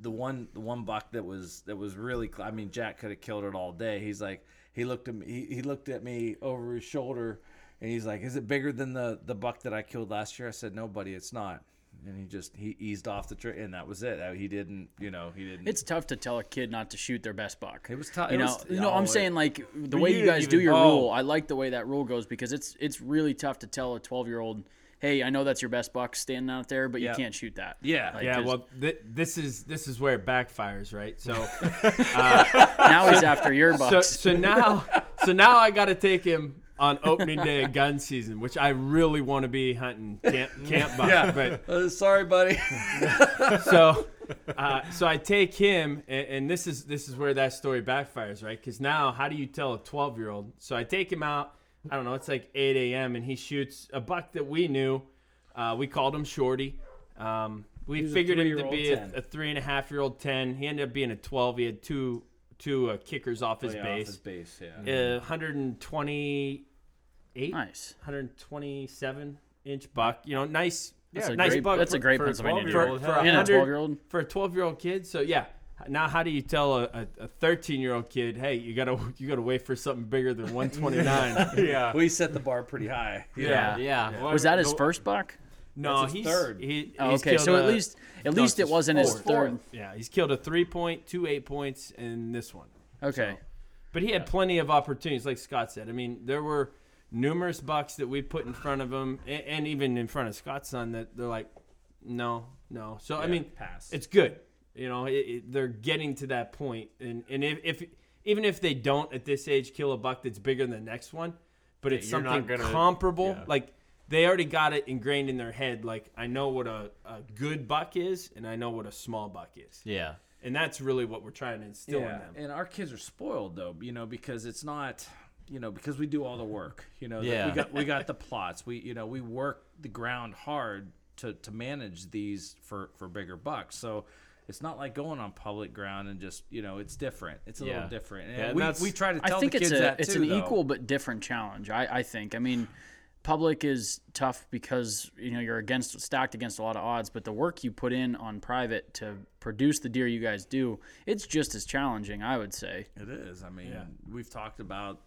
the one the one buck that was that was really. cl- I mean, Jack could have killed it all day. He's like he looked at me. He, he looked at me over his shoulder, and he's like, "Is it bigger than the the buck that I killed last year?" I said, "No, buddy, it's not." And he just he eased off the tree, and that was it. Uh, He didn't, you know, he didn't. It's tough to tell a kid not to shoot their best buck. It was tough. You know, was, you know, oh, I'm it- saying like the way you you guys didn't do your oh. rule. I like the way that rule goes because it's it's really tough to tell a 12 year old, hey, I know that's your best buck standing out there, but Yeah. you can't shoot that. Yeah. Like, yeah, 'cause well, th- this is this is where it backfires, right? So now he's after your so, bucks. so now so now I got to take him on opening day of gun season, which I really want to be hunting camp camp buck. Yeah. But uh, sorry, buddy. so, uh, so I take him, and, and, this is this is where that story backfires, right? Because now, how do you tell a twelve year old? So I take him out. I don't know. It's like eight a.m. and he shoots a buck that we knew. Uh, we called him Shorty. Um, we figured him to be a, a, three and a half year old ten. He ended up being a twelve. He had two two uh, kickers off oh, his oh, yeah, base. Off his base, yeah. Uh, 120 eight. Nice. 127 inch buck. You know, nice. That's yeah, a nice great, buck. That's for, a great for Pennsylvania for, for, a 12 year old. For a 12 year old kid. So, yeah. Now, how do you tell a 13 year old kid, hey, you gotta you gotta wait for something bigger than 129? yeah, we set the bar pretty high. Yeah, yeah. yeah. yeah. Was that his first buck? No, he's third. He, oh, okay, so at least at no, least it wasn't his third. Yeah, he's killed a three point two eight points in this one. Okay, so, but he had plenty of opportunities, like Scott said. I mean, there were numerous bucks that we put in front of them, and, and even in front of Scott's son, that they're like, no, no. So I mean, pass. it's good. You know, it, it, they're getting to that point, and and if, if even if they don't at this age kill a buck that's bigger than the next one, but it's something gonna- comparable, yeah. like. They already got it ingrained in their head. Like I know what a, a good buck is, and I know what a small buck is, Yeah. and that's really what we're trying to instill in Yeah, them. and our kids are spoiled though, you know, because it's not, you know, because we do all the work. You know, Yeah. we got we got the plots. We you know we work the ground hard to to manage these for for bigger bucks. So. It's not like going on public ground and just you know it's different. It's a Yeah. little different. And Yeah, we, we try to tell I think the it's kids a that it's too, an though. equal but different challenge. I, I think. I mean, public is tough because you know you're against stacked against a lot of odds, but the work you put in on private to produce the deer you guys do, it's just as challenging. I would say. It is. I mean, we've talked about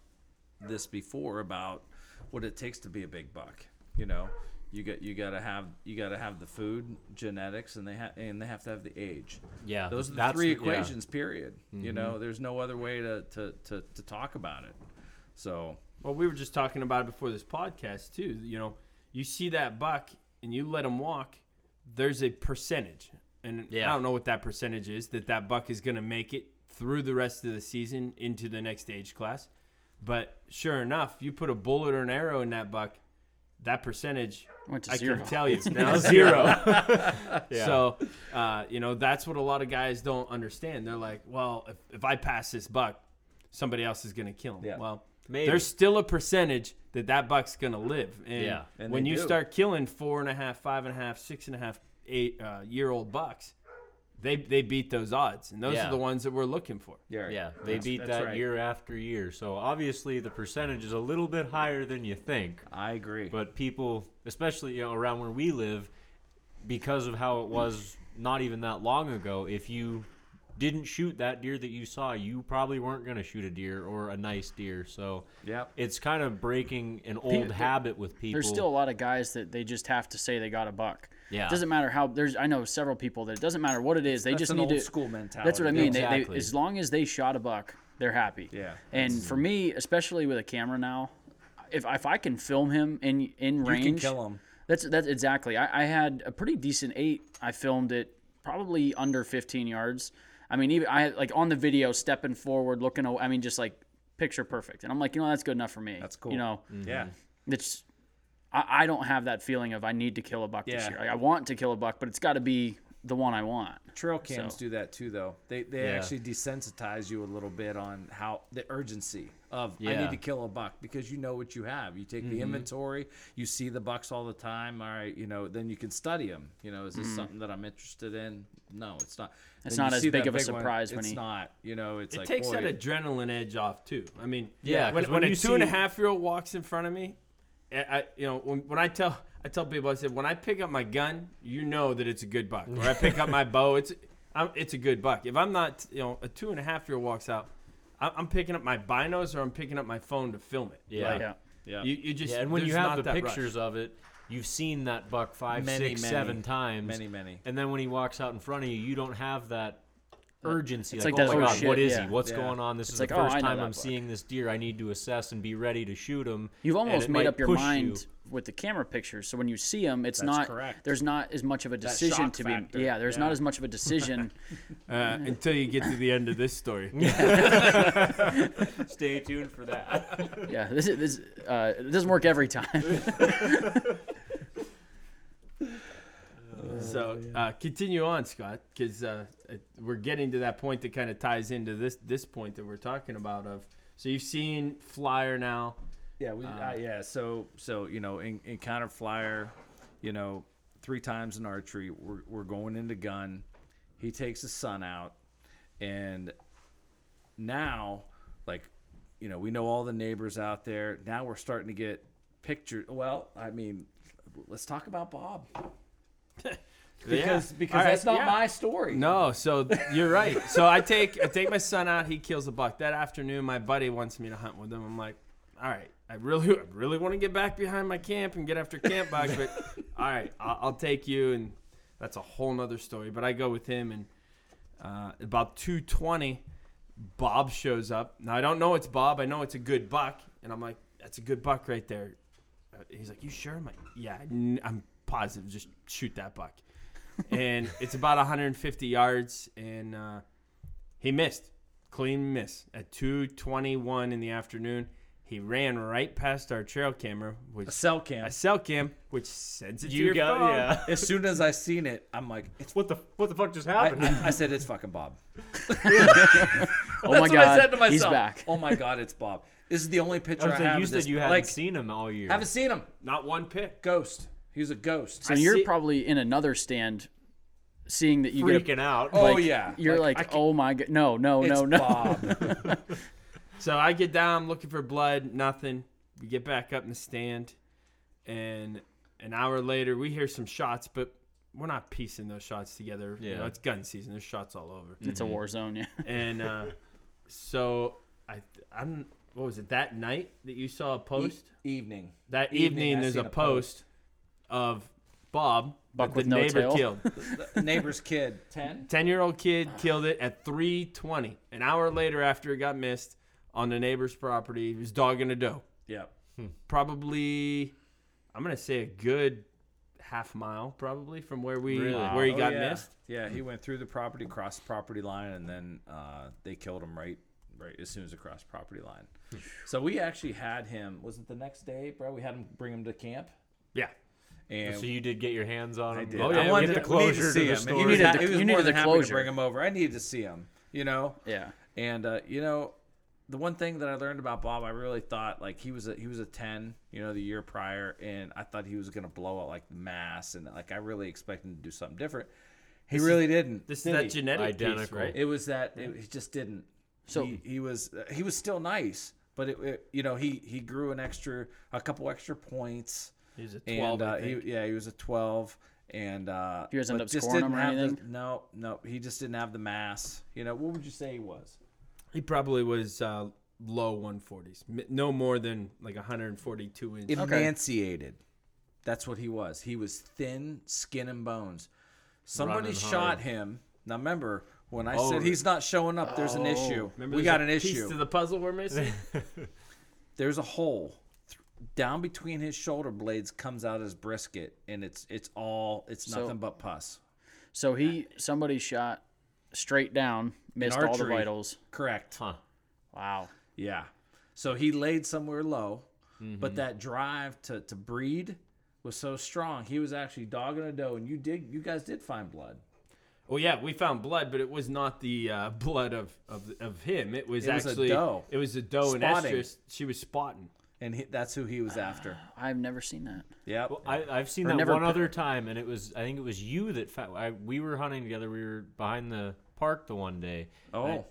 this before about what it takes to be a big buck. You know, you got you got to have you got to have the food, genetics, and they have and they have to have the age. Yeah, those are the three the- yeah. equations. Period. You know, mm-hmm. there's no other way to, to to to talk about it. So Well, we were just talking about it before this podcast too. You know, you see that buck and you let him walk. There's a percentage, and Yeah. I don't know what that percentage is that that buck is going to make it through the rest of the season into the next age class. But sure enough, you put a bullet or an arrow in that buck, that percentage Went to I zero. can tell you it's now zero. So, uh, you know, that's what a lot of guys don't understand. They're like, well, if, if I pass this buck, somebody else is going to kill him. Yeah. Well, Maybe. there's still a percentage that that buck's going to live. And Yeah. And when you do. start killing four and a half, five and a half, six and a half, eight uh, year old bucks, they, they beat those odds. And those Yeah. are the ones that we're looking for. yeah, Yeah, they That's- beat that's that right. year after year. So obviously the percentage is a little bit higher than you think. I agree. But people, especially you know, around where we live, because of how it was not even that long ago, if you didn't shoot that deer that you saw, you probably weren't going to shoot a deer or a nice deer. So Yep. it's kind of breaking an old People- habit with people. There's still a lot of guys that they just have to say they got a buck. Yeah. It doesn't matter how. There's I know several people that it doesn't matter what it is. They That's just an need old to. school mentality. That's what I mean. They, they, Exactly. as long as they shot a buck, they're happy. Yeah. And for me, especially with a camera now, if if I can film him in in range, You can kill them. That's that's exactly. I, I had a pretty decent eight. I filmed it probably under 15 yards. I mean, even I like on the video stepping forward, looking. I mean, just like picture perfect. And I'm like, you know, that's good enough for me. That's cool. You know, Yeah. it's. I, I don't have that feeling of I need to kill a buck this year. Like, I want to kill a buck, but it's got to be the one I want. Trail cams So- do that too, though. They they Yeah. actually desensitize you a little bit on how the urgency of I need to kill a buck because you know what you have. You take the Mm-hmm. inventory, you see the bucks all the time. All right, you know, then you can study them. You know, is this Mm-hmm. something that I'm interested in? No, it's not. It's Then not as big of a big one, surprise when it's he- not. You know, it's It like takes boy, that adrenaline edge off too. I mean, Yeah, when, 'cause when, when a you two and a half year old walks in front of me, I, I you know when, when I tell I tell people I said when I pick up my gun, you know that it's a good buck. Or I pick up my bow, it's I'm, it's a good buck. If I'm not, you know, a two and a half year old walks out, I'm, I'm picking up my binos or I'm picking up my phone to film it. Yeah. Like, Yeah. Yeah. You, you just Yeah, and when you have the that rush. pictures of it, you've seen that buck five, Many, six, many, seven times. many, many. And then when he walks out in front of you, you don't have that urgency. It's like, like oh my oh god, shit, what is yeah. he? What's Yeah. going on? This It's is like, the oh, first I know time I'm buck. seeing this deer. I need to assess and be ready to shoot him. You've almost made up your mind you. with the camera pictures, so when you see him, it's That's not correct. there's not as much of a decision shock to factor. be. Yeah, there's Yeah. not as much of a decision. uh, until you get to the end of this story. Stay tuned for that. yeah, this is this uh, it doesn't work every time. So uh, continue on, Scott, because uh, we're getting to that point that kind of ties into this this point that we're talking about. Of so you've seen Flier now. Yeah, we uh, yeah. So so you know, in, encounter flier, you know, three times in archery. We're we're going into gun. He takes his son out, and now, like, you know, we know all the neighbors out there. Now we're starting to get pictures. Well, I mean, let's talk about Bob because because All right, that's not yeah. my story. No, so you're right. So I take I take my son out. He kills a buck that afternoon. My buddy wants me to hunt with him. I'm like, all right, I really I really want to get back behind my camp and get after camp buck, but all right, I'll, I'll take you. And that's a whole nother story. But I go with him, and uh, about 2:20, Bob shows up. Now I don't know it's Bob. I know it's a good buck, and I'm like, that's a good buck right there. Uh, he's like, you sure? I'm like, yeah, n- I'm positive. Just shoot that buck. and it's about 150 yards, and uh, he missed, clean miss at 2:21 in the afternoon. He ran right past our trail camera, which A cell cam. a cell cam, which sends it to You your got phone. yeah. As soon as I seen it, I'm like, it's. What the what the fuck just happened? I, I said it's fucking Bob. oh my That's god, what I said to myself. he's back. Oh my god, it's Bob. This is the only picture I, I have. you said this- you hadn't like, seen him all year. Haven't seen him. Not one pick. Ghost. He was a ghost. So I you're see- probably in another stand, seeing that you get. freaking out. Oh yeah. You're Like, like, oh my god, no, no, it's no, no. Bob. So I get down looking for blood, nothing. We get back up in the stand, and an hour later we hear some shots, but we're not piecing those shots together. You know, Yeah. it's gun season. There's shots all over. It's a war zone, yeah. and uh, so I, I'm. What was it that night that you saw a post? Evening. that evening, evening, there's seen a a post of Bob, Buck that with the no neighbor tail. killed. The neighbor's kid. Ten. 10 year old kid killed it at 320 an hour later after it got missed on the neighbor's property he was dogging a doe Yep. probably i'm gonna say a good half mile probably from where we Really? where he Oh, got yeah. missed Yeah, he went through the property, crossed the property line, and then uh, they killed him right, right as soon as it crossed property line. so we actually had him. Was it the next day, bro? We had him bring him to camp, yeah and so you did get your hands on him. I did. Oh, yeah, I we wanted get to, the closure to see to the him. story. You was, needed ha- the- was you more needed than the happy closure. to bring him over. I needed to see him. You know. Yeah. And uh, you know, the one thing that I learned about Bob, I really thought like he was a he was a ten, you know, the year prior, and I thought he was gonna blow out like mass, and like I really expected him to do something different. He really didn't. this is did that he? genetic piece Identical. right It was that it, he just didn't. So- he, he was he was still nice, but it, it you know he he grew an extra a couple extra points. He's a 12 And uh, I he, yeah, he was a twelve, and uh, you guys end up just scoring didn't him or have the- anything? no, no, he just didn't have the mass. You know, what would you say he was? he probably was uh, low 140s Mi- no more than like 142 inches Emaciated. That's what he was. He was thin, skin and bones. Somebody Running shot hard. him. Now remember when I Oh, said he's not showing up, there's an issue. We there's got a an piece issue. to the puzzle we're missing there's a hole th- down between his shoulder blades comes out his brisket and it's it's all it's So- nothing but pus. So he somebody shot straight down, missed all the archery. vitals. Correct. Huh. Wow. Yeah. So he laid somewhere low, Mm-hmm. but that drive to, to breed was so strong. He was actually dogging a doe, and you did you guys did find blood. Well, yeah, we found blood, but it was not the uh, blood of, of of him. It was It was a actually doe. it was a doe and Spotting. estrus. She was spotting. And he, that's who he was after. I've never seen that. Yeah, Well, I, I've seen Or that never one pi- other time, and it was I think it was you that fa- I, we were hunting together. We were behind the park the one day. Oh. I-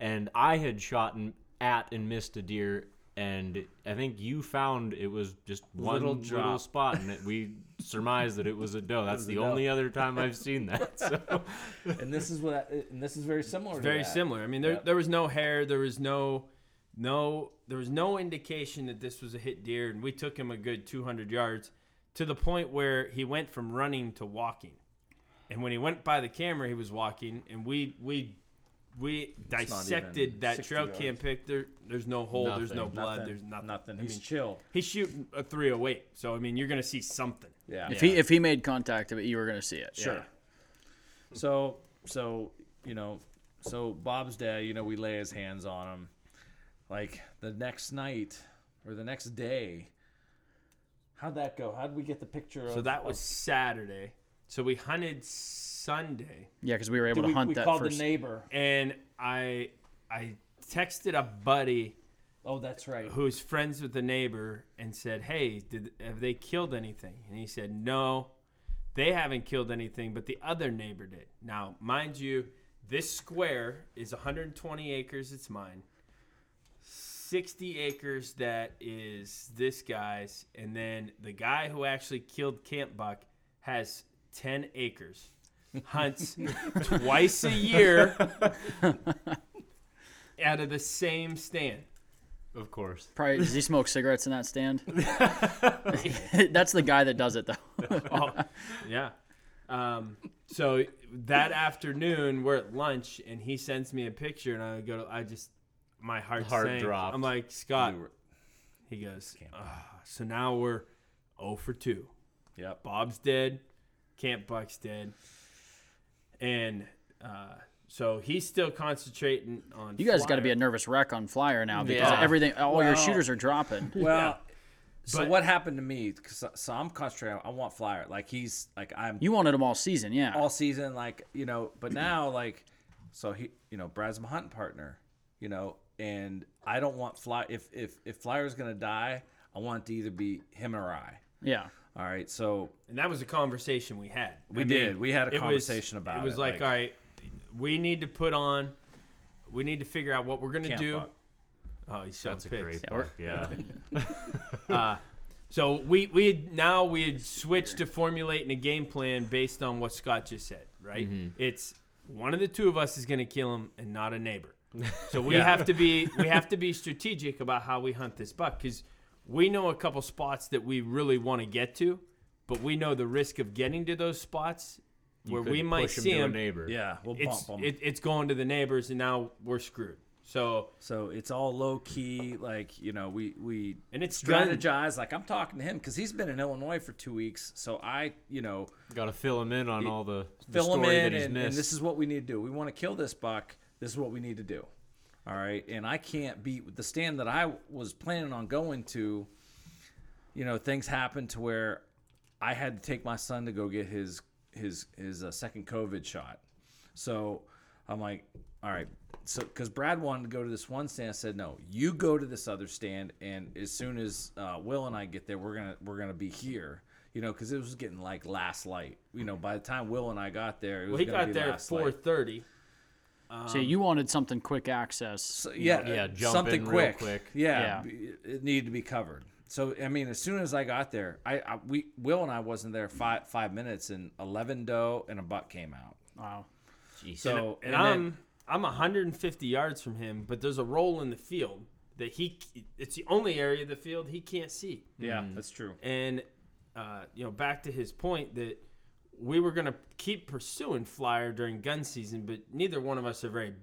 and I had shot and at and missed a deer, and I think you found it was just one Little little, drop. spot, and it, we surmised that it was a doe. That's the a doe. only other time I've seen that. So and this is what and this is very similar. to Very that. similar. I mean, there Yep. there was no hair. There was no no there was no indication that this was a hit deer, and we took him a good 200 yards to the point where he went from running to walking. And when he went by the camera, he was walking, and we we we not dissected that trail yards. cam pic. There, there's no hole. There's no blood. Nothing. There's nothing. Nothing. I He's mean, chill. he's shooting a 308. So I mean, you're gonna see something. Yeah. If he if he made contact of it, you were gonna see it. Sure. So so you know so Bob's dad, you know, we lay his hands on him. Like the next night or the next day. How'd that go? How'd we get the picture of So that was of- Saturday. So we hunted Sunday. Yeah, because we were able Did to we, hunt we that called first. the neighbor. and I I texted a buddy Oh, that's right. who's friends with the neighbor and said, "Hey, did have they killed anything?" And he said, "No, they haven't killed anything, but the other neighbor did." Now, mind you, this square is 120 acres. It's mine. 60 acres that is this guy's, and then the guy who actually killed Camp Buck has 10 acres. Hunts twice a year out of the same stand. of course, Probably does he smoke cigarettes in that stand? That's the guy that does it though. oh, yeah. Um, so that afternoon, we're at lunch, and he sends me a picture, and I go, to, I just, my heart, Heart sank. dropped. I'm like, Scott. We were- He goes, "Ah, so now we're 0 for 2. Yep. Bob's dead, Camp Buck's dead, and uh, so he's still concentrating on. You guys got to be a nervous wreck on Flier now because Yeah. everything, all your shooters are dropping. Well, so But- what happened to me? 'Cause- so I'm concentrating. I want Flier. Like he's like I'm You wanted him all season, yeah. all season. Like you know, but now like, so he, you know, Brad's my hunting partner. You know, and I don't want Fly. If if if Flier's gonna die, I want it to either be him or I. yeah. All right, so And that was a conversation we had. We did. We had a it was- conversation about It was it, like, like- all right, we need to put on, we need to figure out what we're gonna do. Buck. Oh, he's showing that's a great we're- Yeah, Uh, so we we had, now we had switched to formulating a game plan based on what Scott just said. Right? It's one of the two of us is gonna kill him, and not a neighbor. So we have to be we have to be strategic about how we hunt this buck because we know a couple spots that we really want to get to, but we know the risk of getting to those spots You where we might push 'em see to a him. neighbor. yeah, we'll It's bump them. it, it's going to the neighbors, and now we're screwed. So so it's all low key. Like you know, we we and it's gun. strategize. Like I'm talking to him because he's been in Illinois for two weeks. So I, you know, got to fill him in on all the, the fill him in, that he's and, missed. and this is what we need to do. We want to kill this buck. This is what we need to do. All right, and I can't beat the stand that I was planning on going to. You know, things happened to where I had to take my son to go get his his his uh, second COVID shot. So I'm like, all right. So because Brad wanted to go to this one stand, I said no. You go to this other stand, and as soon as uh, Will and I get there, we're gonna we're gonna be here. You know, because it was getting like last light. You know, by the time Will and I got there, it was Well, he gonna got be there at four thirty. So you wanted something quick access. So, yeah, Yeah, jump something in real quick. quick. Yeah, Yeah. b- it needed to be covered. So I mean, as soon as I got there, I, I we Will and I wasn't there five five minutes, and eleven doe and a buck came out. wow. So and, then- I'm I'm 150 yards from him, but there's a roll in the field that he it's the only area of the field he can't see. yeah, that's true. And uh, you know, back to his point that we were gonna keep pursuing flier during gun season, but neither one of us are very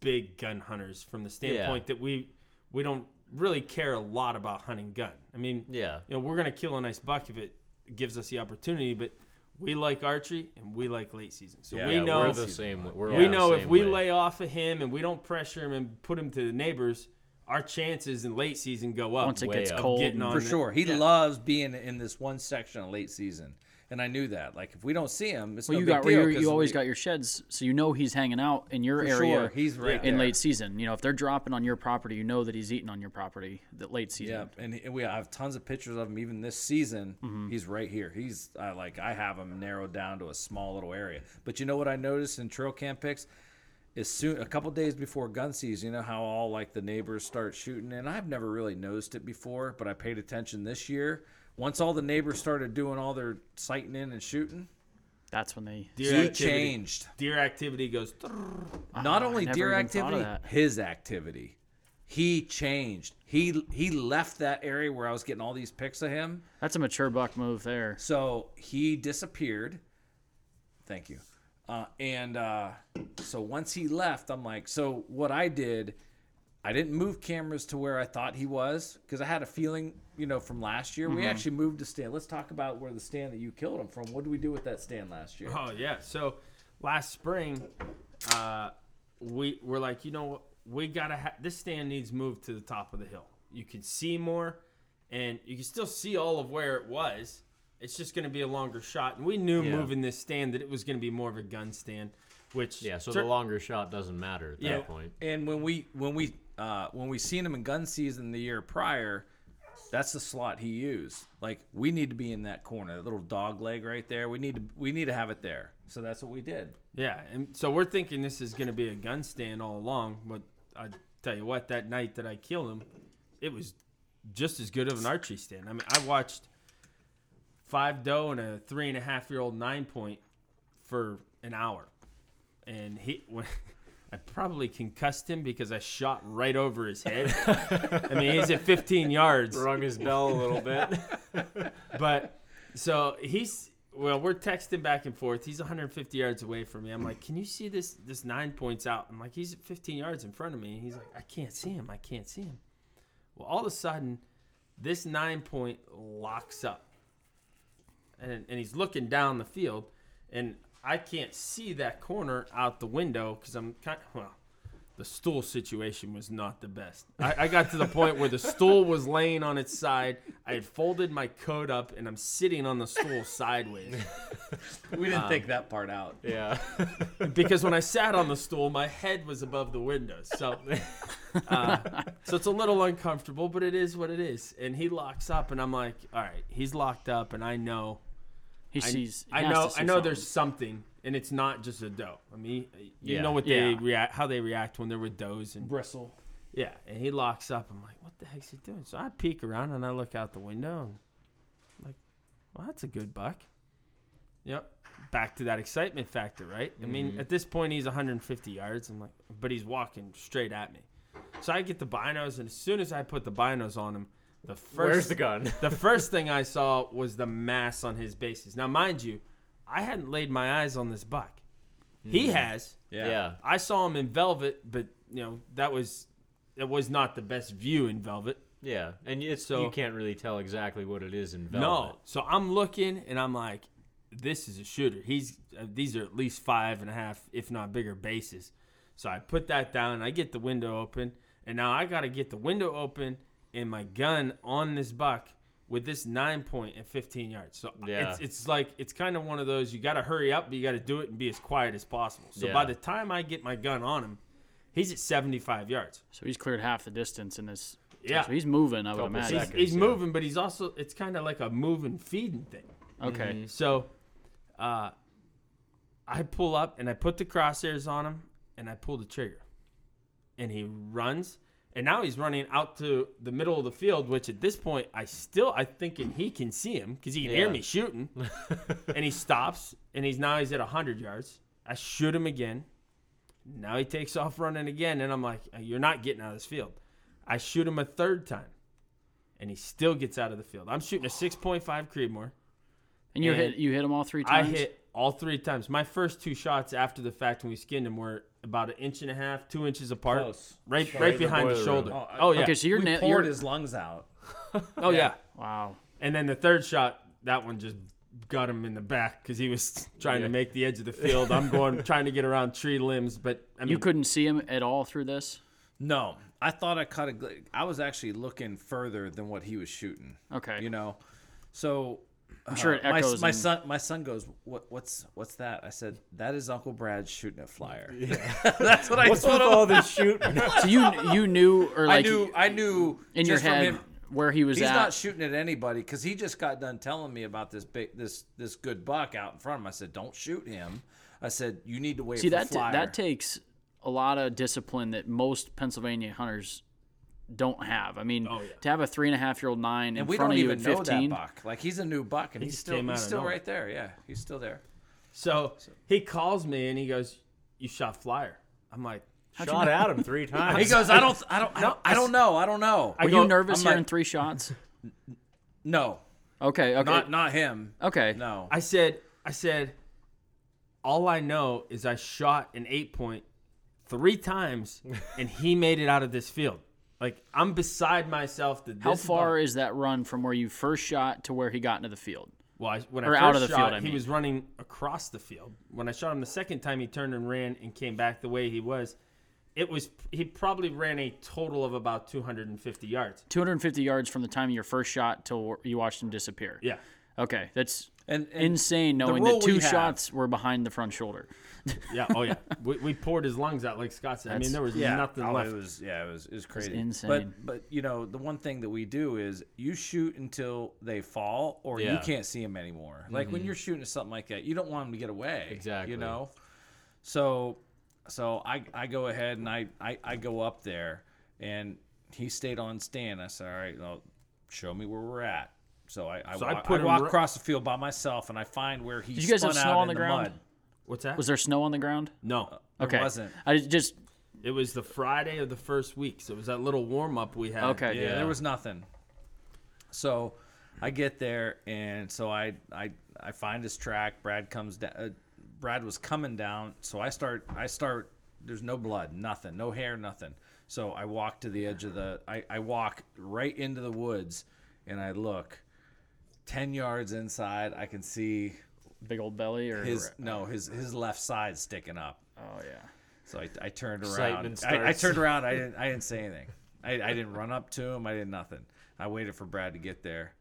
big gun hunters from the standpoint that we we don't really care a lot about hunting gun. I mean, yeah, you know, we're gonna kill a nice buck if it gives us the opportunity, but we like archery and we like late season. So Yeah, we know we're the same. We're all we the know if we way. lay off of him and we don't pressure him and put him to the neighbors, our chances in late season go up. Once it gets up. cold, For it. sure, he Yeah. loves being in this one section of late season, and I knew that. Like if we don't see him, it's Well, no you got deal. you always we- got your sheds, so you know he's hanging out in your For area. sure, he's right in there. late season. You know, if they're dropping on your property, you know that he's eating on your property. that late season. Yeah, and, and we have tons of pictures of him. Even this season, Mm-hmm. he's right here. He's I like I have him narrowed down to a small little area. But you know what I noticed in trail cam pics? Is soon a couple days before gun season, you know how all like the neighbors start shooting, and I've never really noticed it before, but I paid attention this year. Once all the neighbors started doing all their sighting in and shooting, That's when they. Deer activity- changed. Deer activity goes. Not Ah, only deer even thought of activity, his activity. He changed. He he left that area where I was getting all these pics of him. That's a mature buck move there. So he disappeared. Thank you. Uh, and uh, so once he left, I'm like, so what I did, I didn't move cameras to where I thought he was because I had a feeling, you know, from last year. We Mhm. actually moved the stand. Let's talk about where the stand that you killed him from. What did we do with that stand last year? Oh yeah. So last spring, uh, we were like, you know, what? we gotta. Ha- this stand needs moved to the top of the hill. You can see more, and you can still see all of where it was. It's just going to be a longer shot, and we knew Yeah. moving this stand that it was going to be more of a gun stand. Which Yeah, so tur- the longer shot doesn't matter at Yeah. that point. And when we when we uh, when we seen him in gun season the year prior, that's the slot he used. Like we need to be in that corner, that little dog leg right there. We need to we need to have it there. So that's what we did. Yeah, and so we're thinking this is going to be a gun stand all along. But I tell you what, that night that I killed him, it was just as good of an archery stand. I mean, I watched five doe and a three and a half year old nine point for an hour, and he. When, I probably concussed him because I shot right over his head. I mean, he's at 15 yards. Rung his bell a little bit. but so he's well, we're texting back and forth. He's 150 yards away from me. I'm like, "Can you see this this 9 points out?" I'm like, "He's at 15 yards in front of me." And he's like, "I can't see him. I can't see him." Well, all of a sudden, this 9 point locks up. And and he's looking down the field and I can't see that corner out the window cuz I'm kind of, well, the stool situation was not the best. I, I got to the point where the stool was laying on its side. I had folded my coat up and I'm sitting on the stool sideways. We didn't Um, think that part out. Yeah. because when I sat on the stool, my head was above the window. So, uh, so it's a little uncomfortable, but it is what it is. And he locks up, and I'm like, all right, he's locked up, and I know. He I, sees- he I know. see I know there's something, and it's not just a doe. I mean, you Yeah. know what they Yeah. react, how they react when they're with does and bristle. Yeah, and he locks up. I'm like, what the heck's he doing? So I peek around and I look out the window, and I'm like, well, that's a good buck. Yep. Back to that excitement factor, right? I mean, Mhm. at this point, he's 150 yards. I'm like, but he's walking straight at me. So I get the binos, and as soon as I put the binos on him, the first Where's the gun? the first thing I saw was the mass on his bases. Now, mind you, I hadn't laid my eyes on this buck. He Mhm. has. Yeah. Yeah. I saw him in velvet, but you know that was it was not the best view in velvet. Yeah, and it's So- you can't really tell exactly what it is in velvet. No. So I'm looking and I'm like, this is a shooter. He's uh, these are at least five and a half, if not bigger, bases. So I put that down. I get the window open, and now I got to get the window open and my gun on this buck with this nine point at 15 yards. So Yeah. it's it's like it's kind of one of those you got to hurry up, but you got to do it and be as quiet as possible. So Yeah. by the time I get my gun on him, he's at 75 yards. So he's cleared half the distance in this. Yeah, So he's moving. I would imagine. He's, he's moving, but he's also it's kind of like a moving feeding thing. Okay. Mhm. So, uh, I pull up and I put the crosshairs on him and I pull the trigger, and he runs. And now he's running out to the middle of the field, which at this point I still I thinking he can see him because he can hear me shooting, and he stops and he's now he's at hundred yards. I shoot him again. Now he takes off running again, and I'm like, "You're not getting out of this field." I shoot him a third time, and he still gets out of the field. I'm shooting a 6.5 Creedmoor. And you hit you hit him all three times. I hit all three times. My first two shots after the fact when we skinned him were about an inch and a half, two inches apart, Close. right, Right right in the behind the, boiler shoulder. room. Oh, yeah. Okay, so you're we na- poured you're- his lungs out. Oh yeah. Wow. And then the third shot, that one just got him in the back because he was trying Yeah. to make the edge of the field. I'm going trying to get around tree limbs, but I mean, you couldn't see him at all through this. No, I thought I cut a. gl- I was actually looking further than what he was shooting. Okay. You know, so I'm sure it Uh, my, my in- son, my son goes, "What? What's what's that?" I said, "That is Uncle Brad shooting a flier." Yeah. That's what I What's told with him. all this shooting? So you you knew or like I knew, I knew in your head him- where he was He's at. not shooting at anybody because he just got done telling me about this big, this this good buck out in front of him. I said, "Don't shoot him." I said, "You need to wait See for that flier." that takes a lot of discipline that most Pennsylvania hunters don't have. I mean, Oh, yeah. to have a three and a half year old nine in we front don't of you even at know 15. that buck. Like he's a new buck, and He he's still he's still right there. Yeah, he's still there. So he calls me and he goes, "You shot flier." I'm like, Shot at him three times. He goes, "I don't, I don't, I don't, I don't know, I don't know." I Were go- you nervous I'm hearing like- three shots? no, Okay, okay, not not him. okay. No, I said, I said, all I know is I shot an eight point three times, and he made it out of this field. Like I'm beside myself. That How far is that run from where you first shot to where he got into the field? Well, I, when or I out first of the shot, field, I he was running across the field. When I shot him the second time, he turned and ran and came back the way he was. It was he probably ran a total of about 250 yards. 250 yards from the time of your first shot till you watched him disappear. Yeah. Okay, that's and, and insane knowing rule that we two have- shots were behind the front shoulder. Yeah. Oh yeah. we, we poured his lungs out like Scott said. I mean, there was yeah, nothing oh, left. It was yeah, it was it was crazy, insane. But but you know the one thing that we do is you shoot until they fall or you can't see them anymore. Like when mm-hmm. you're shooting at something like that, you don't want them to get away. Exactly. You know. So so I I go ahead and I I, I go up there and he stayed on stand. I said, all right, well, show me where we're at. So I I, So I walk, put I him walk ri- across the field by myself and I find where he Did you guys spun have snow on in the ground? mud. What's that? Was there snow on the ground? no. There Okay, wasn't. I just It was the Friday of the first week, so it was that little warm up we had. Okay. Yeah, Yeah. there was nothing. So I get there, and so I I I find his track. Brad comes down. Uh, Brad was coming down, so I start I start. There's no blood, nothing, no hair, nothing. So I walk to the edge of the. I I walk right into the woods, and I look. Ten yards inside, I can see big old belly or his no his his left side sticking up. Oh yeah. So I, I turned around. Excitement I, I turned around. I didn't. I didn't say anything. I, I didn't run up to him. I did nothing. I waited for Brad to get there.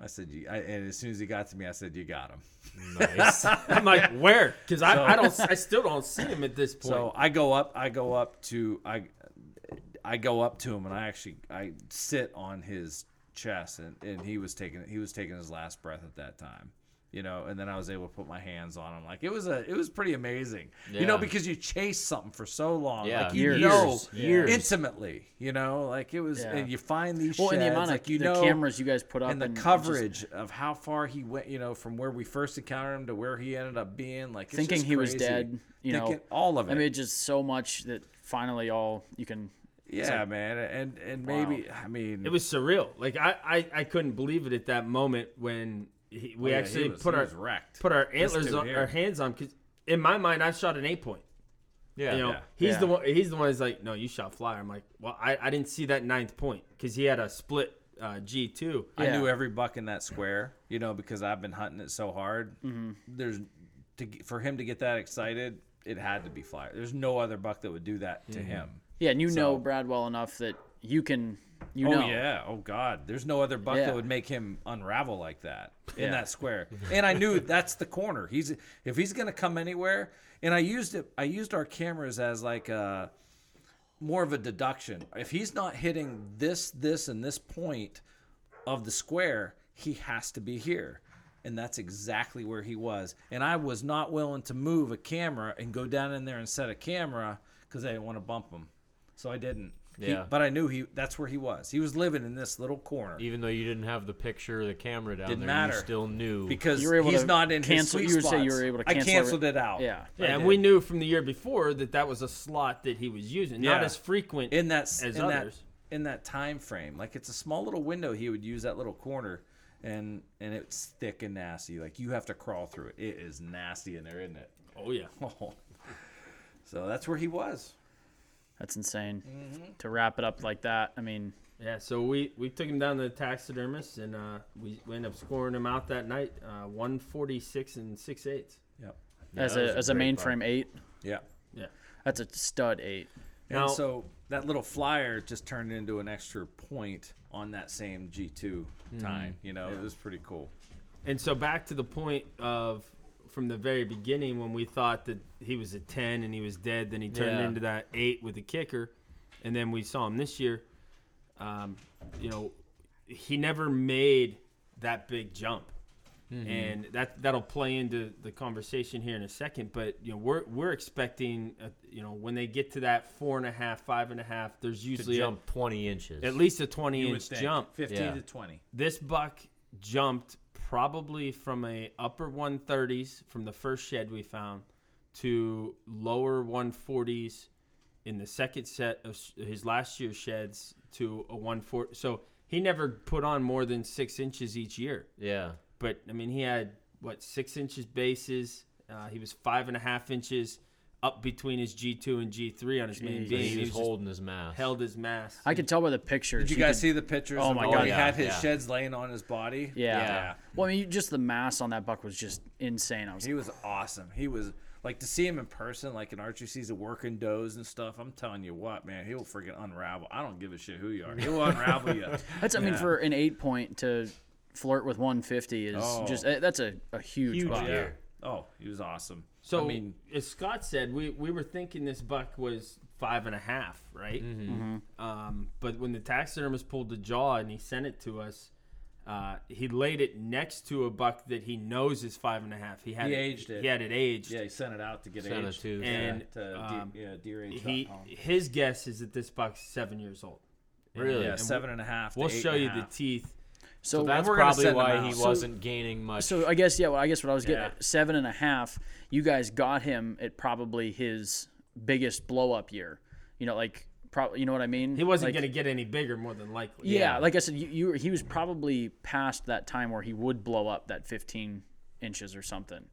I said, you, I, and as soon as he got to me, I said, "You got him." Nice. I'm like, where? Because I, So- I don't, I still don't see him at this point. So I go up. I go up to I. I go up to him and I actually I sit on his chest and, and he was taking he was taking his last breath at that time. You know, and then I was able to put my hands on him. Like it was a it was pretty amazing. You know, because you chase something for so long. Yeah. Like you Years. know Years. intimately. You know, like it was Yeah. and you find these Well, and the amount of like you the know cameras you guys put up and the and just coverage of how far he went, you know, from where we first encountered him to where he ended up being, like it's thinking just he was dead. You know, all of it. I mean, just so much that finally all you can. Yeah, man, and and maybe I mean it was surreal. Like I, I, I couldn't believe it at that moment when he, we Oh, yeah, he actually was- put our was put our antlers on here. our hands on. Because in my mind, I shot an eight point. Yeah. You know, Yeah. he's the one. He's the one. That's like, no, you shot flier. I'm like, well, I, I didn't see that ninth point because he had a split uh, G two. I knew every buck in that square, you know, because I've been hunting it so hard. Mm-hmm. There's to for him to get that excited, it had to be flier. There's no other buck that would do that to him. Yeah, and you know Brad well enough that you can. You know oh know. yeah, oh god, there's no other buck Yeah. that would make him unravel like that in Yeah. that square. And I knew that's the corner. He's if he's gonna come anywhere, and I used it. I used our cameras as like a more of a deduction. If he's not hitting this, this, and this point of the square, he has to be here. And that's exactly where he was. And I was not willing to move a camera and go down in there and set a camera because I didn't want to bump him. So I didn't. He- Yeah. but I knew he that's where he was. He was living in this little corner Even though you didn't have the picture or the camera down Didn't there, matter. you still knew. because You were able he's to not in cancel- his you sweet would say you were able to I cancel canceled every- it out. Yeah. Yeah, and did. we knew from the year before that that was a slot that he was using, not Yeah. as frequent in that as in others. that in that time frame. Like it's a small little window. He would use that little corner, and and it's thick and nasty. Like you have to crawl through it. It is nasty in there, isn't it? Oh yeah. So that's where he was. That's insane. Mm-hmm. To wrap it up like that, I mean, Yeah, so we, we took him down to the taxidermist, and uh, we, we ended up scoring him out that night, uh, 146 and 6 eighths. Yep. as a a as a great buck. mainframe eight, Yeah. Yeah. that's a stud eight. And Now- so that little flyer just turned into an extra point on that same G2 time. You know, it was pretty cool. And so back to the point of from the very beginning when we thought that he was a 10 and he was dead, then he turned Yeah. into that 8 with the kicker. And then we saw him this year. Um, you know, he never made that big jump. And that that'll play into the conversation here in a second. But you know, we're we're expecting, uh you know, when they get to that four and a half, five and a half, there's To usually a- jump 20 inches. at least a 20 You inch jump. 15 Yeah. to 20. This buck jumped probably from a upper 130s from the first shed we found to lower 140s in the second set of his last year's sheds to a 140. So he never put on more than six inches each year. Yeah. But I mean, he had what six inches bases. Uh, he was five and a half inches up between his G2 and G3 on his main Jeez. beam. He was just holding his mask. held his mass. I could tell by the pictures. Did you he guys could- see the pictures? Oh my when God, He yeah, had his yeah. sheds laying on his body. Yeah. Yeah. Well, I mean, just the mass on that buck was just insane. I was He was awesome. He was like to see him in person, like in archery season, working does and stuff. I'm telling you what, man, he'll freaking unravel. I don't give a shit who you are. He'll unravel you. That's I mean for an eight point to flirt with 150 is Oh. just eh, that's a, a huge, Huge buck. Deer. Oh, he was awesome. So, I mean, as Scott said, we, we were thinking this buck was five and a half, right? Mm-hmm. Um, but when the taxidermist pulled the jaw and he sent it to us, uh, he laid it next to a buck that he knows is five and a half. He had He it, aged it. He had it aged. yeah, he sent it out to get Sent it aged. to- Yeah, And, to um, D, yeah, deer age. he his guess is that this buck's seven years old. Really? yeah, and seven and a half. to We'll eight show and a you the teeth. So, So that's probably why he So- wasn't gaining much. so I guess yeah. Well, I guess what I was getting Yeah. at, seven and a half. You guys got him at probably his biggest blow up year. You know, like probably you know what I mean. He wasn't Like, going to get any bigger, more than likely. Yeah, like I said, you, you he was probably past that time where he would blow up that 15 inches or something.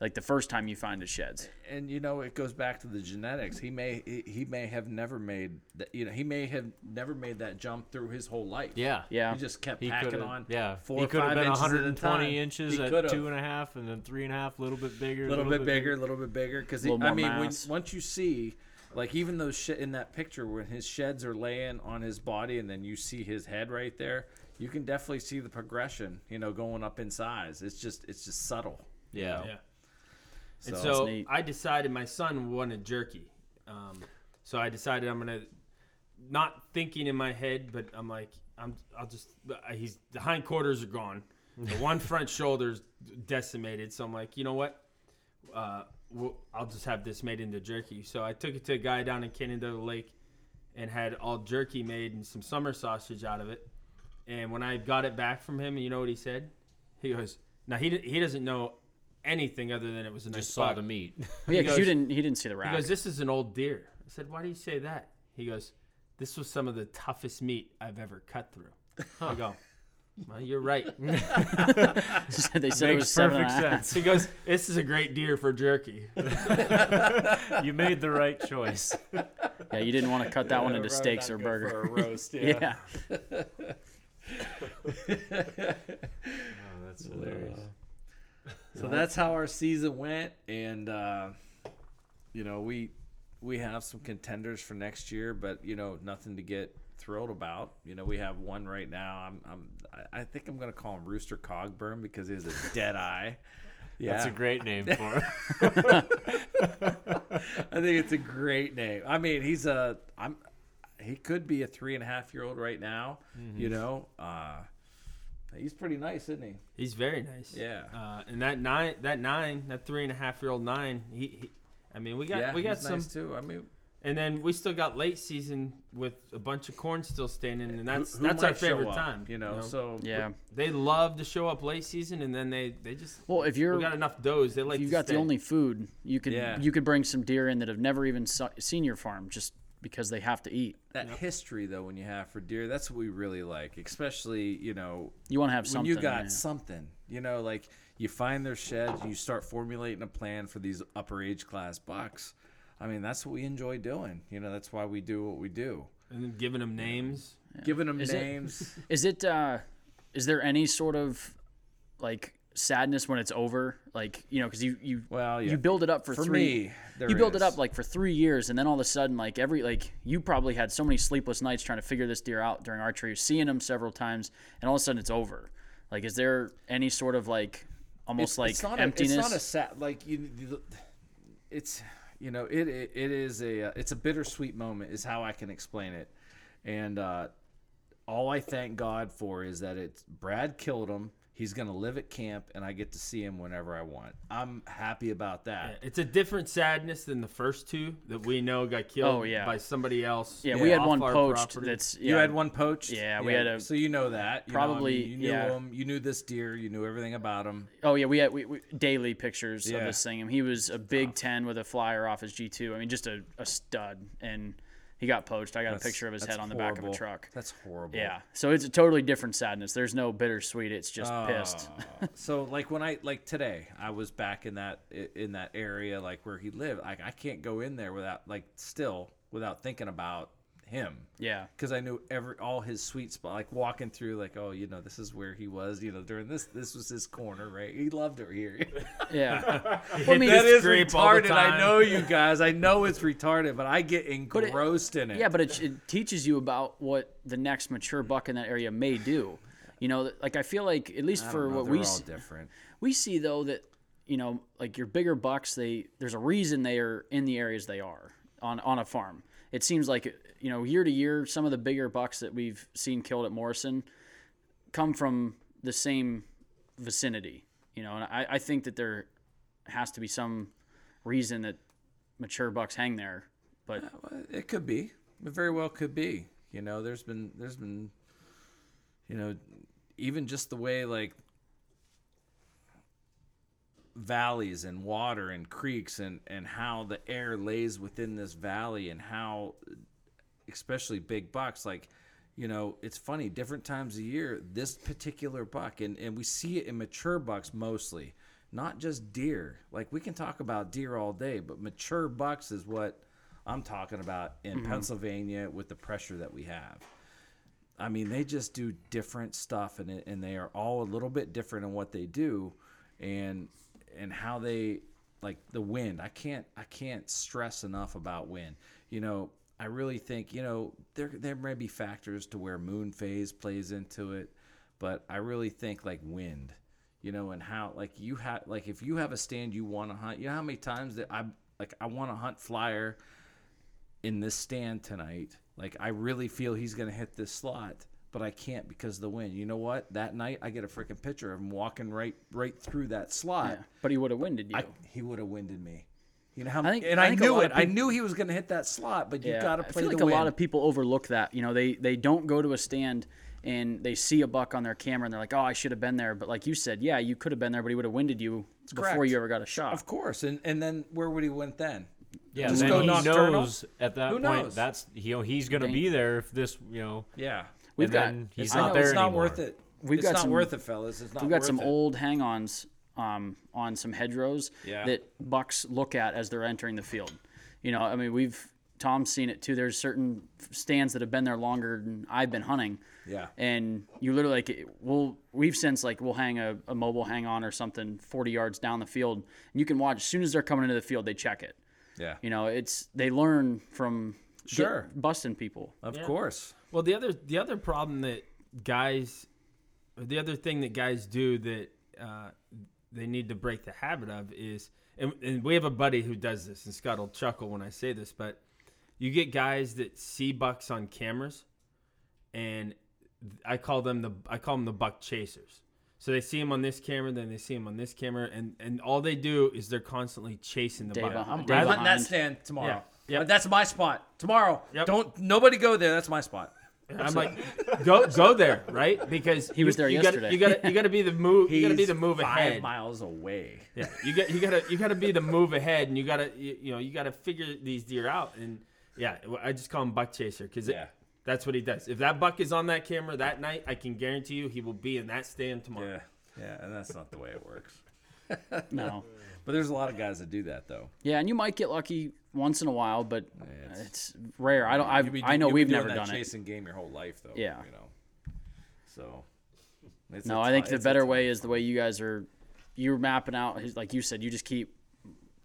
Like the first time you find his sheds. and you know it goes back to the genetics. He may he, he may have never made that. You know he may have never made that jump through his whole life. yeah. Yeah. He just kept He packing on. yeah. four he or could have five been inches at a 120 time. inches He at could've. two and a half, and then three and a half, a little bit bigger, a little bit bigger, a little bit bigger. Because I mean, when, once you see, like even those shit in that picture when his sheds are laying on his body, and then you see his head right there, you can definitely see the progression. You know, going up in size. It's just it's just subtle. Yeah. Yeah. And So-. I decided my son wanted jerky. Um, so I decided I'm gonna not thinking in my head, but I'm like I'm I'll just he's the hindquarters are gone, the one front shoulder's decimated. So I'm like, you know what? Uh, we'll, I'll just have this made into jerky. So I took it to a guy down in Canada Lake, and had all jerky made and some summer sausage out of it. And when I got it back from him, you know what he said? He goes, "Now he he doesn't know anything other than it was a nice Just saw buck." the meat. Yeah, because you didn't he didn't see the He rack. goes, "This is an old deer." I said, "Why do you say that?" He goes, "This was some of the toughest meat I've ever cut through." I go, "Well, you're right." they said it was seven and a half. he goes, "This is a great deer for jerky." you made the right choice. Yeah, you didn't want to cut that one into steaks or burger. For a roast, yeah. Oh, that's uh, hilarious. So that's how our season went, and uh, you know we we have some contenders for next year, but you know nothing to get thrilled about. You know we have one right now. I'm, I'm I- think I'm gonna call him Rooster Cogburn because he has a dead eye. Yeah, That's a great name for him. I think it's a great name. I mean, he's a I'm he could be a three and a half year old right now. You know, uh, he's pretty nice, isn't he? He's very nice. Yeah. Uh, and that nine, that nine, that three and a half year old nine, he, he I mean, we got yeah, we got he's some, nice too. I mean, and then we still got late season with a bunch of corn still standing, and that's who, who that's our favorite up, time. You know, so Yeah. they love to show up late season, and then they they just Well, if you're we got enough does. They like if you've to got stay. the only food, you could Yeah. you could bring some deer in that have never even so- seen your farm just because they have to eat. that history though when you have for deer that's what we really like especially you know You want to have when something. you got yeah. something you know like you find their sheds and you start formulating a plan for these upper age class bucks i mean that's what we enjoy doing you know that's why we do what we do and then giving them names. giving them Is names Is it? uh Is there any sort of like sadness when it's over? Like you know, because you you well yeah you build it up for, for three. me you build it up like for three years, and then all of a sudden, like every like you probably had so many sleepless nights trying to figure this deer out during archery, seeing him several times, and all of a sudden it's over. Like, is there any sort of like almost like it's not emptiness? A, it's not a sad like you. you- It's you know it, it it is a uh, it's a bittersweet moment is how I can explain it, and uh, all I thank God for is that it's Brad killed him. He's gonna live at camp, and I get to see him whenever I want. I'm happy about that. It's a different sadness than the first two that we know got killed Oh, yeah. by somebody else. yeah, we had one our poached. property. That's You had one poached. Yeah, we had a- So you know that. you know, I mean, probably- you knew yeah. him. You knew this deer. You knew everything about him. Oh yeah, we had we, we, daily pictures Yeah. of this thing. He was a big oh. ten with a flyer off his G two. I mean, just a, a stud, and he got poached. I got That's- a picture of his head on the back of a truck. That's horrible. Yeah, so it's a totally different sadness. There's no bittersweet. It's just ah. pissed. Oh. so like when I like today, I was back in that in that area like where he lived. Like I can't go in there without like still without thinking about him. Yeah. Because I knew every all his sweet spot. Like walking through, like oh, you know, this is where he was. You know, during this, this was his corner, right? He loved it here. Yeah. Hit Well, I mean, that is scrape all the retarded. I know you guys. I know it's retarded, but I get engrossed in it. Yeah, but it, it teaches you about what the next mature buck in that area may do. You know, like I feel like at least for know, what we all s- different. we see though that you know like your bigger bucks they there's a reason they are in the areas they are on on a farm. It seems like you know year to year some of the bigger bucks that we've seen killed at Morrison come from the same vicinity. You know, and I, I think that there has to be some reason that mature bucks hang there. But uh, Well, It could be. It very well could be. You know, there's been there's been you know, even just the way like valleys and water and creeks and and how the air lays within this valley and how especially big bucks like you know it's funny different times of year this particular buck and and we see it in mature bucks mostly not just deer like we can talk about deer all day but mature bucks is what i'm talking about in mm-hmm. pennsylvania with the pressure that we have I mean, they just do different stuff, and and they are all a little bit different in what they do, and and how they like the wind. I can't I can't stress enough about wind. You know, I really think you know there there may be factors to where moon phase plays into it, but I really think like wind. You know, and how like you have like if you have a stand you want to hunt. You know how many times that I like I want to hunt flier in this stand tonight. Like I really feel he's gonna hit this slot, but I can't because of the wind. You know what? That night I get a freaking picture of him walking right right through that slot. yeah, but he would have winded you. I, he would have winded me. You know how? I think- and I I, think knew it. of I knew he was gonna hit that slot, but you've got to play. The way. I feel like the a wind. lot of people overlook that. You know, they they don't go to a stand and they see a buck on their camera and they're like, "Oh, I should have been there." But like you said, yeah, you could have been there, but he would have winded you before correct. you ever got a shot. of course, and and then where would he went then? Yeah, Just then go he nocturnal? knows at that Who point knows? that's you know he's gonna be there if this you know Yeah, We've and got then he's it's not, not, there it's not worth it. We've it's got not some- worth it, fellas. It's not. We've got worth some it. old hang-ons um, on some hedgerows Yeah. that bucks look at as they're entering the field. You know, I mean, we've Tom's seen it too. There's certain stands that have been there longer than I've been hunting. Yeah. And you literally like we'll we've since like we'll hang a, a mobile hang on or something 40 yards down the field. And you can watch as soon as they're coming into the field, they check it. Yeah, You know, it's they learn from get- Sure. busting people. of Yeah. course. Well, the other the other problem that guys, the other thing that guys do that uh, they need to break the habit of is, and, and we have a buddy who does this, and Scott will chuckle when I say this, but you get guys that see bucks on cameras, and I call them the I call them the buck chasers. So they see him on this camera, then they see him on this camera, and, and all they do is they're constantly chasing the Day buck. I'm, day I'm that stand tomorrow. Yeah. Yep. That's my spot tomorrow. Yep. Don't nobody go there. That's my spot. I'm like, go go there, right? Because He was you- there you yesterday. Gotta, you gotta you gotta be the move. You gotta be the move five ahead. miles away. Yeah, you got you gotta you gotta be the move ahead, and you gotta you, you know you gotta figure these deer out. And yeah, I just call him buck chaser because Yeah. that's what he does. If that buck is on that camera that night, I can guarantee you he will be in that stand tomorrow. Yeah, yeah, and that's not the way it works. No. But there's a lot of guys that do that though. Yeah, and you might get lucky once in a while, but it's- it's, rare. I don't. I've, You'll be- I know you'll be we've doing never that done it. chasing game your whole life though. Yeah. you know. So. it's No, a I think the better way is the way you guys are. You're mapping out, like you said. You just keep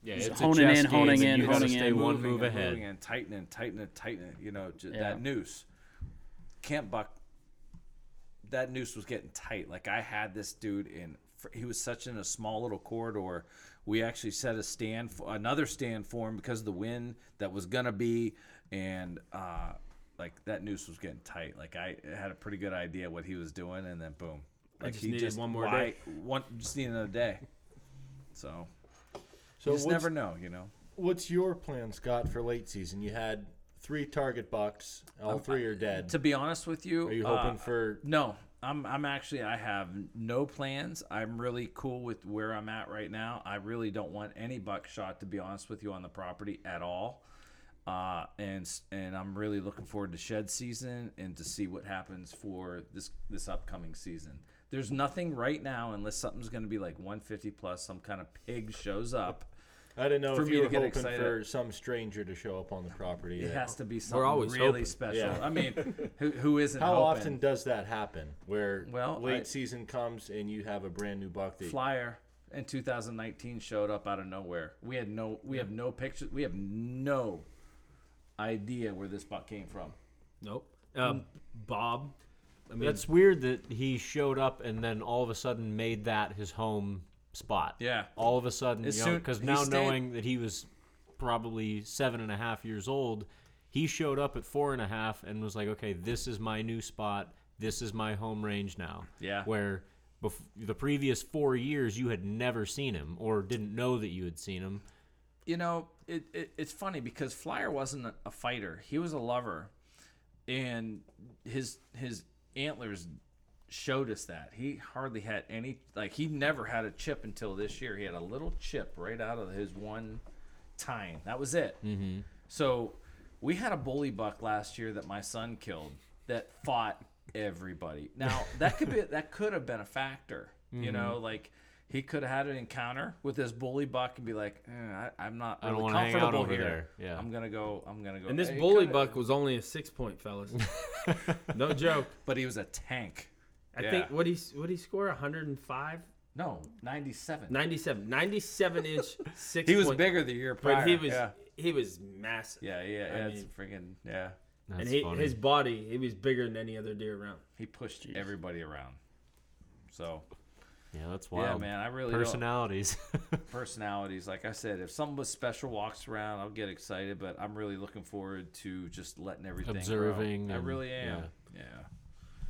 Yeah, Just it's a honing chess in, honing game, and in, you gotta honing stay in. one moving move and ahead. moving and tightening, tightening, tightening. You know, j- Yeah. that noose. Camp buck that noose was getting tight. Like I had this dude in. He was such in a small little corridor. We actually set a stand, for, another stand for him because of the wind that was gonna be, and uh, like that noose was getting tight. Like I had a pretty good idea what he was doing, and then boom, I like just he needed just one more why- day. One just need another day. So, So you just never know, you know. What's your plan, Scott, for late season? You had three target bucks. All Um, three are dead. To be honest with you, Are you hoping uh, for- No, I'm. I'm actually. I have no plans. I'm really cool with where I'm at right now. I really don't want any buckshot, to be honest with you, on the property at all. Uh, and and I'm really looking forward to shed season and to see what happens for this this upcoming season. There's nothing right now unless something's going to be like 150 plus, some kind of pig shows up. I didn't know for if me you to were get hoping excited. for some stranger to show up on the property. It has to be something always really hoping. special. Yeah. I mean, who, who isn't How hoping? often does that happen? Where Well, late I- season comes and you have a brand new buck that flier in 2019 showed up out of nowhere. We had no, we have no pictures. We have no idea where this buck came from. Nope. Um, Bob. I mean, That's weird that he showed up and then all of a sudden made that his home spot. Yeah. All of a sudden, As you know, because now stayed- knowing that he was probably seven and a half years old, he showed up at four and a half and was like, okay, this is my new spot. This is my home range now. Yeah. Where bef- the previous four years you had never seen him or didn't know that you had seen him. You know, it, it it's funny because Flier wasn't a, a fighter. He was a lover, and his his antlers showed us that he hardly had any like he never had a chip until this year. He had a little chip right out of his one tine. That was it. Mm-hmm. So we had a bully buck last year that my son killed that fought everybody. Now that could be that could have been a factor. You know, like he could have had an encounter with this bully buck and be like, eh, I, "I'm not I don't really wanna hang out comfortable over here. there." Yeah. I'm gonna go. I'm gonna go." and this Hey, bully buck was only a six point, fellas. no joke. but he was a tank. I Yeah. think what he what he score 105, No, 97. 97, 97 inch six. He was point- bigger the year prior. but he was Yeah, he was massive. yeah, yeah. I yeah it's mean- friggin' yeah. That's and he, funny. his body, he was bigger than any other deer around. He pushed everybody around. So yeah, that's wild. yeah, man, I really don't- Personalities. personalities. Like I said, if something was special walks around, I'll get excited. But I'm really looking forward to just letting everything grow. Observing I really am. yeah. Yeah.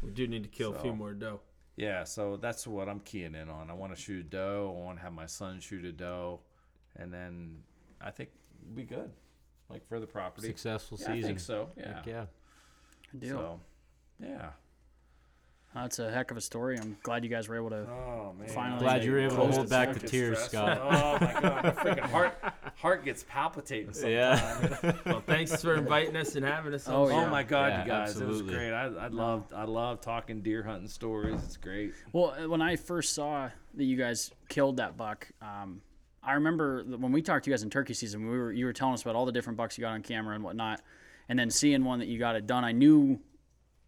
We do need to kill a few more doe. Yeah. So that's what I'm keying in on. I want to shoot a doe. I want to have my son shoot a doe, and then I think we'll be good. Like for the property. Successful Yeah, I season. think so. Yeah. Heck yeah. Good deal. So, yeah. That's a heck of a story. I'm glad you guys were able to. Oh man. Finally, Glad you were able to hold back the tears, stressful. Scott. Oh my god, my freaking heart heart gets palpitating sometimes. Yeah. Well, thanks for inviting us and having us. Oh, yeah. Oh my god, Yeah, you guys, it was great. I I love I love talking deer hunting stories. It's great. Well, uh, when I first saw that you guys killed that buck, um, I remember when we talked to you guys in turkey season, we were you were telling us about all the different bucks you got on camera and whatnot, and then seeing one that you got it done, I knew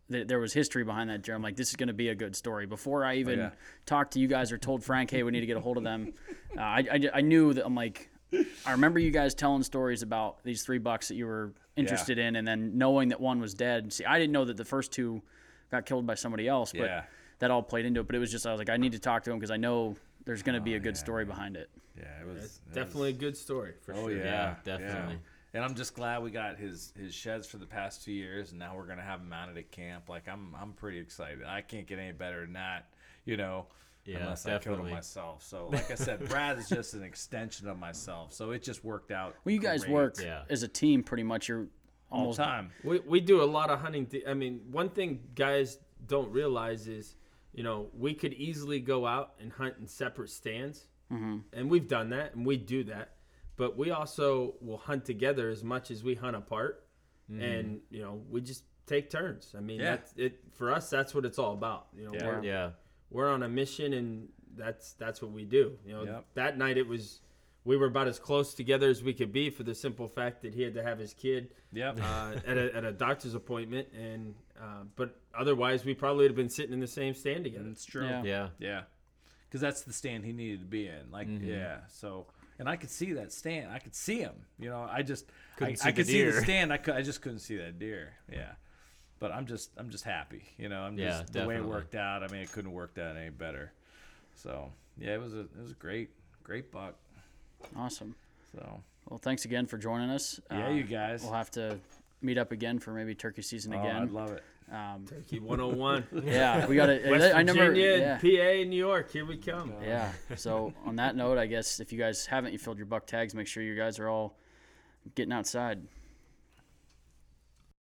that there was history behind that. deer. I'm like, this is going to be a good story. Before I even yeah. talked to you guys or told Frank, hey, we need to get a hold of them, uh, I, I I knew that I'm like. I remember you guys telling stories about these three bucks that you were interested in, and then knowing that one was dead. See, I didn't know that the first two got killed by somebody else, but Yeah. that all played into it. But it was just I was like, I need to talk to him because I know there's going to be a oh, good story behind it. Yeah, it was It's it definitely a good story for was- Oh sure. yeah, Yeah, definitely. And I'm just glad we got his his sheds for the past two years, and now we're gonna have him mounted at camp. Like I'm I'm pretty excited. I can't get any better than that, you know. Yeah, unless I killed definitely. myself. So, like I said, Brad is just an extension of myself. So it just worked out. Well, you guys great. work Yeah. as a team pretty much. You're all almost the time. We, we do a lot of hunting. Th- I mean, one thing guys don't realize is, you know, we could easily go out and hunt in separate stands, mm-hmm. and we've done that, and we do that. But we also will hunt together as much as we hunt apart, and you know, we just take turns. I mean, Yeah. that's it for us. That's what it's all about. You know, Yeah. we're, Yeah. We're on a mission, and that's that's what we do. You know, Yep. that night it was. We were about as close together as we could be for the simple fact that he had to have his kid Yep. uh, at, a, at a doctor's appointment, and uh, but otherwise we probably would have been sitting in the same stand together. It's true. Yeah. Yeah. Yeah, because that's the stand he needed to be in. Like, Mm-hmm. yeah. So, and I could see that stand. I could see him. You know, I just Couldn't I, see I the could see the stand. I could. I just couldn't see that deer. Yeah. But I'm just I'm just happy. You know, I'm Yeah, just the way it worked out. I mean, it couldn't have worked out any better. So yeah, it was a it was a great great buck. Awesome. So Well, thanks again for joining us. Yeah, Uh, you guys. We'll have to meet up again for maybe turkey season Oh, again. I'd love it. Um, Turkey 101. yeah, we got it. West I never. Virginia, Yeah. PA, New York. Here we come. Yeah. So on that note, I guess if you guys haven't, you filled your buck tags. Make sure you guys are all getting outside.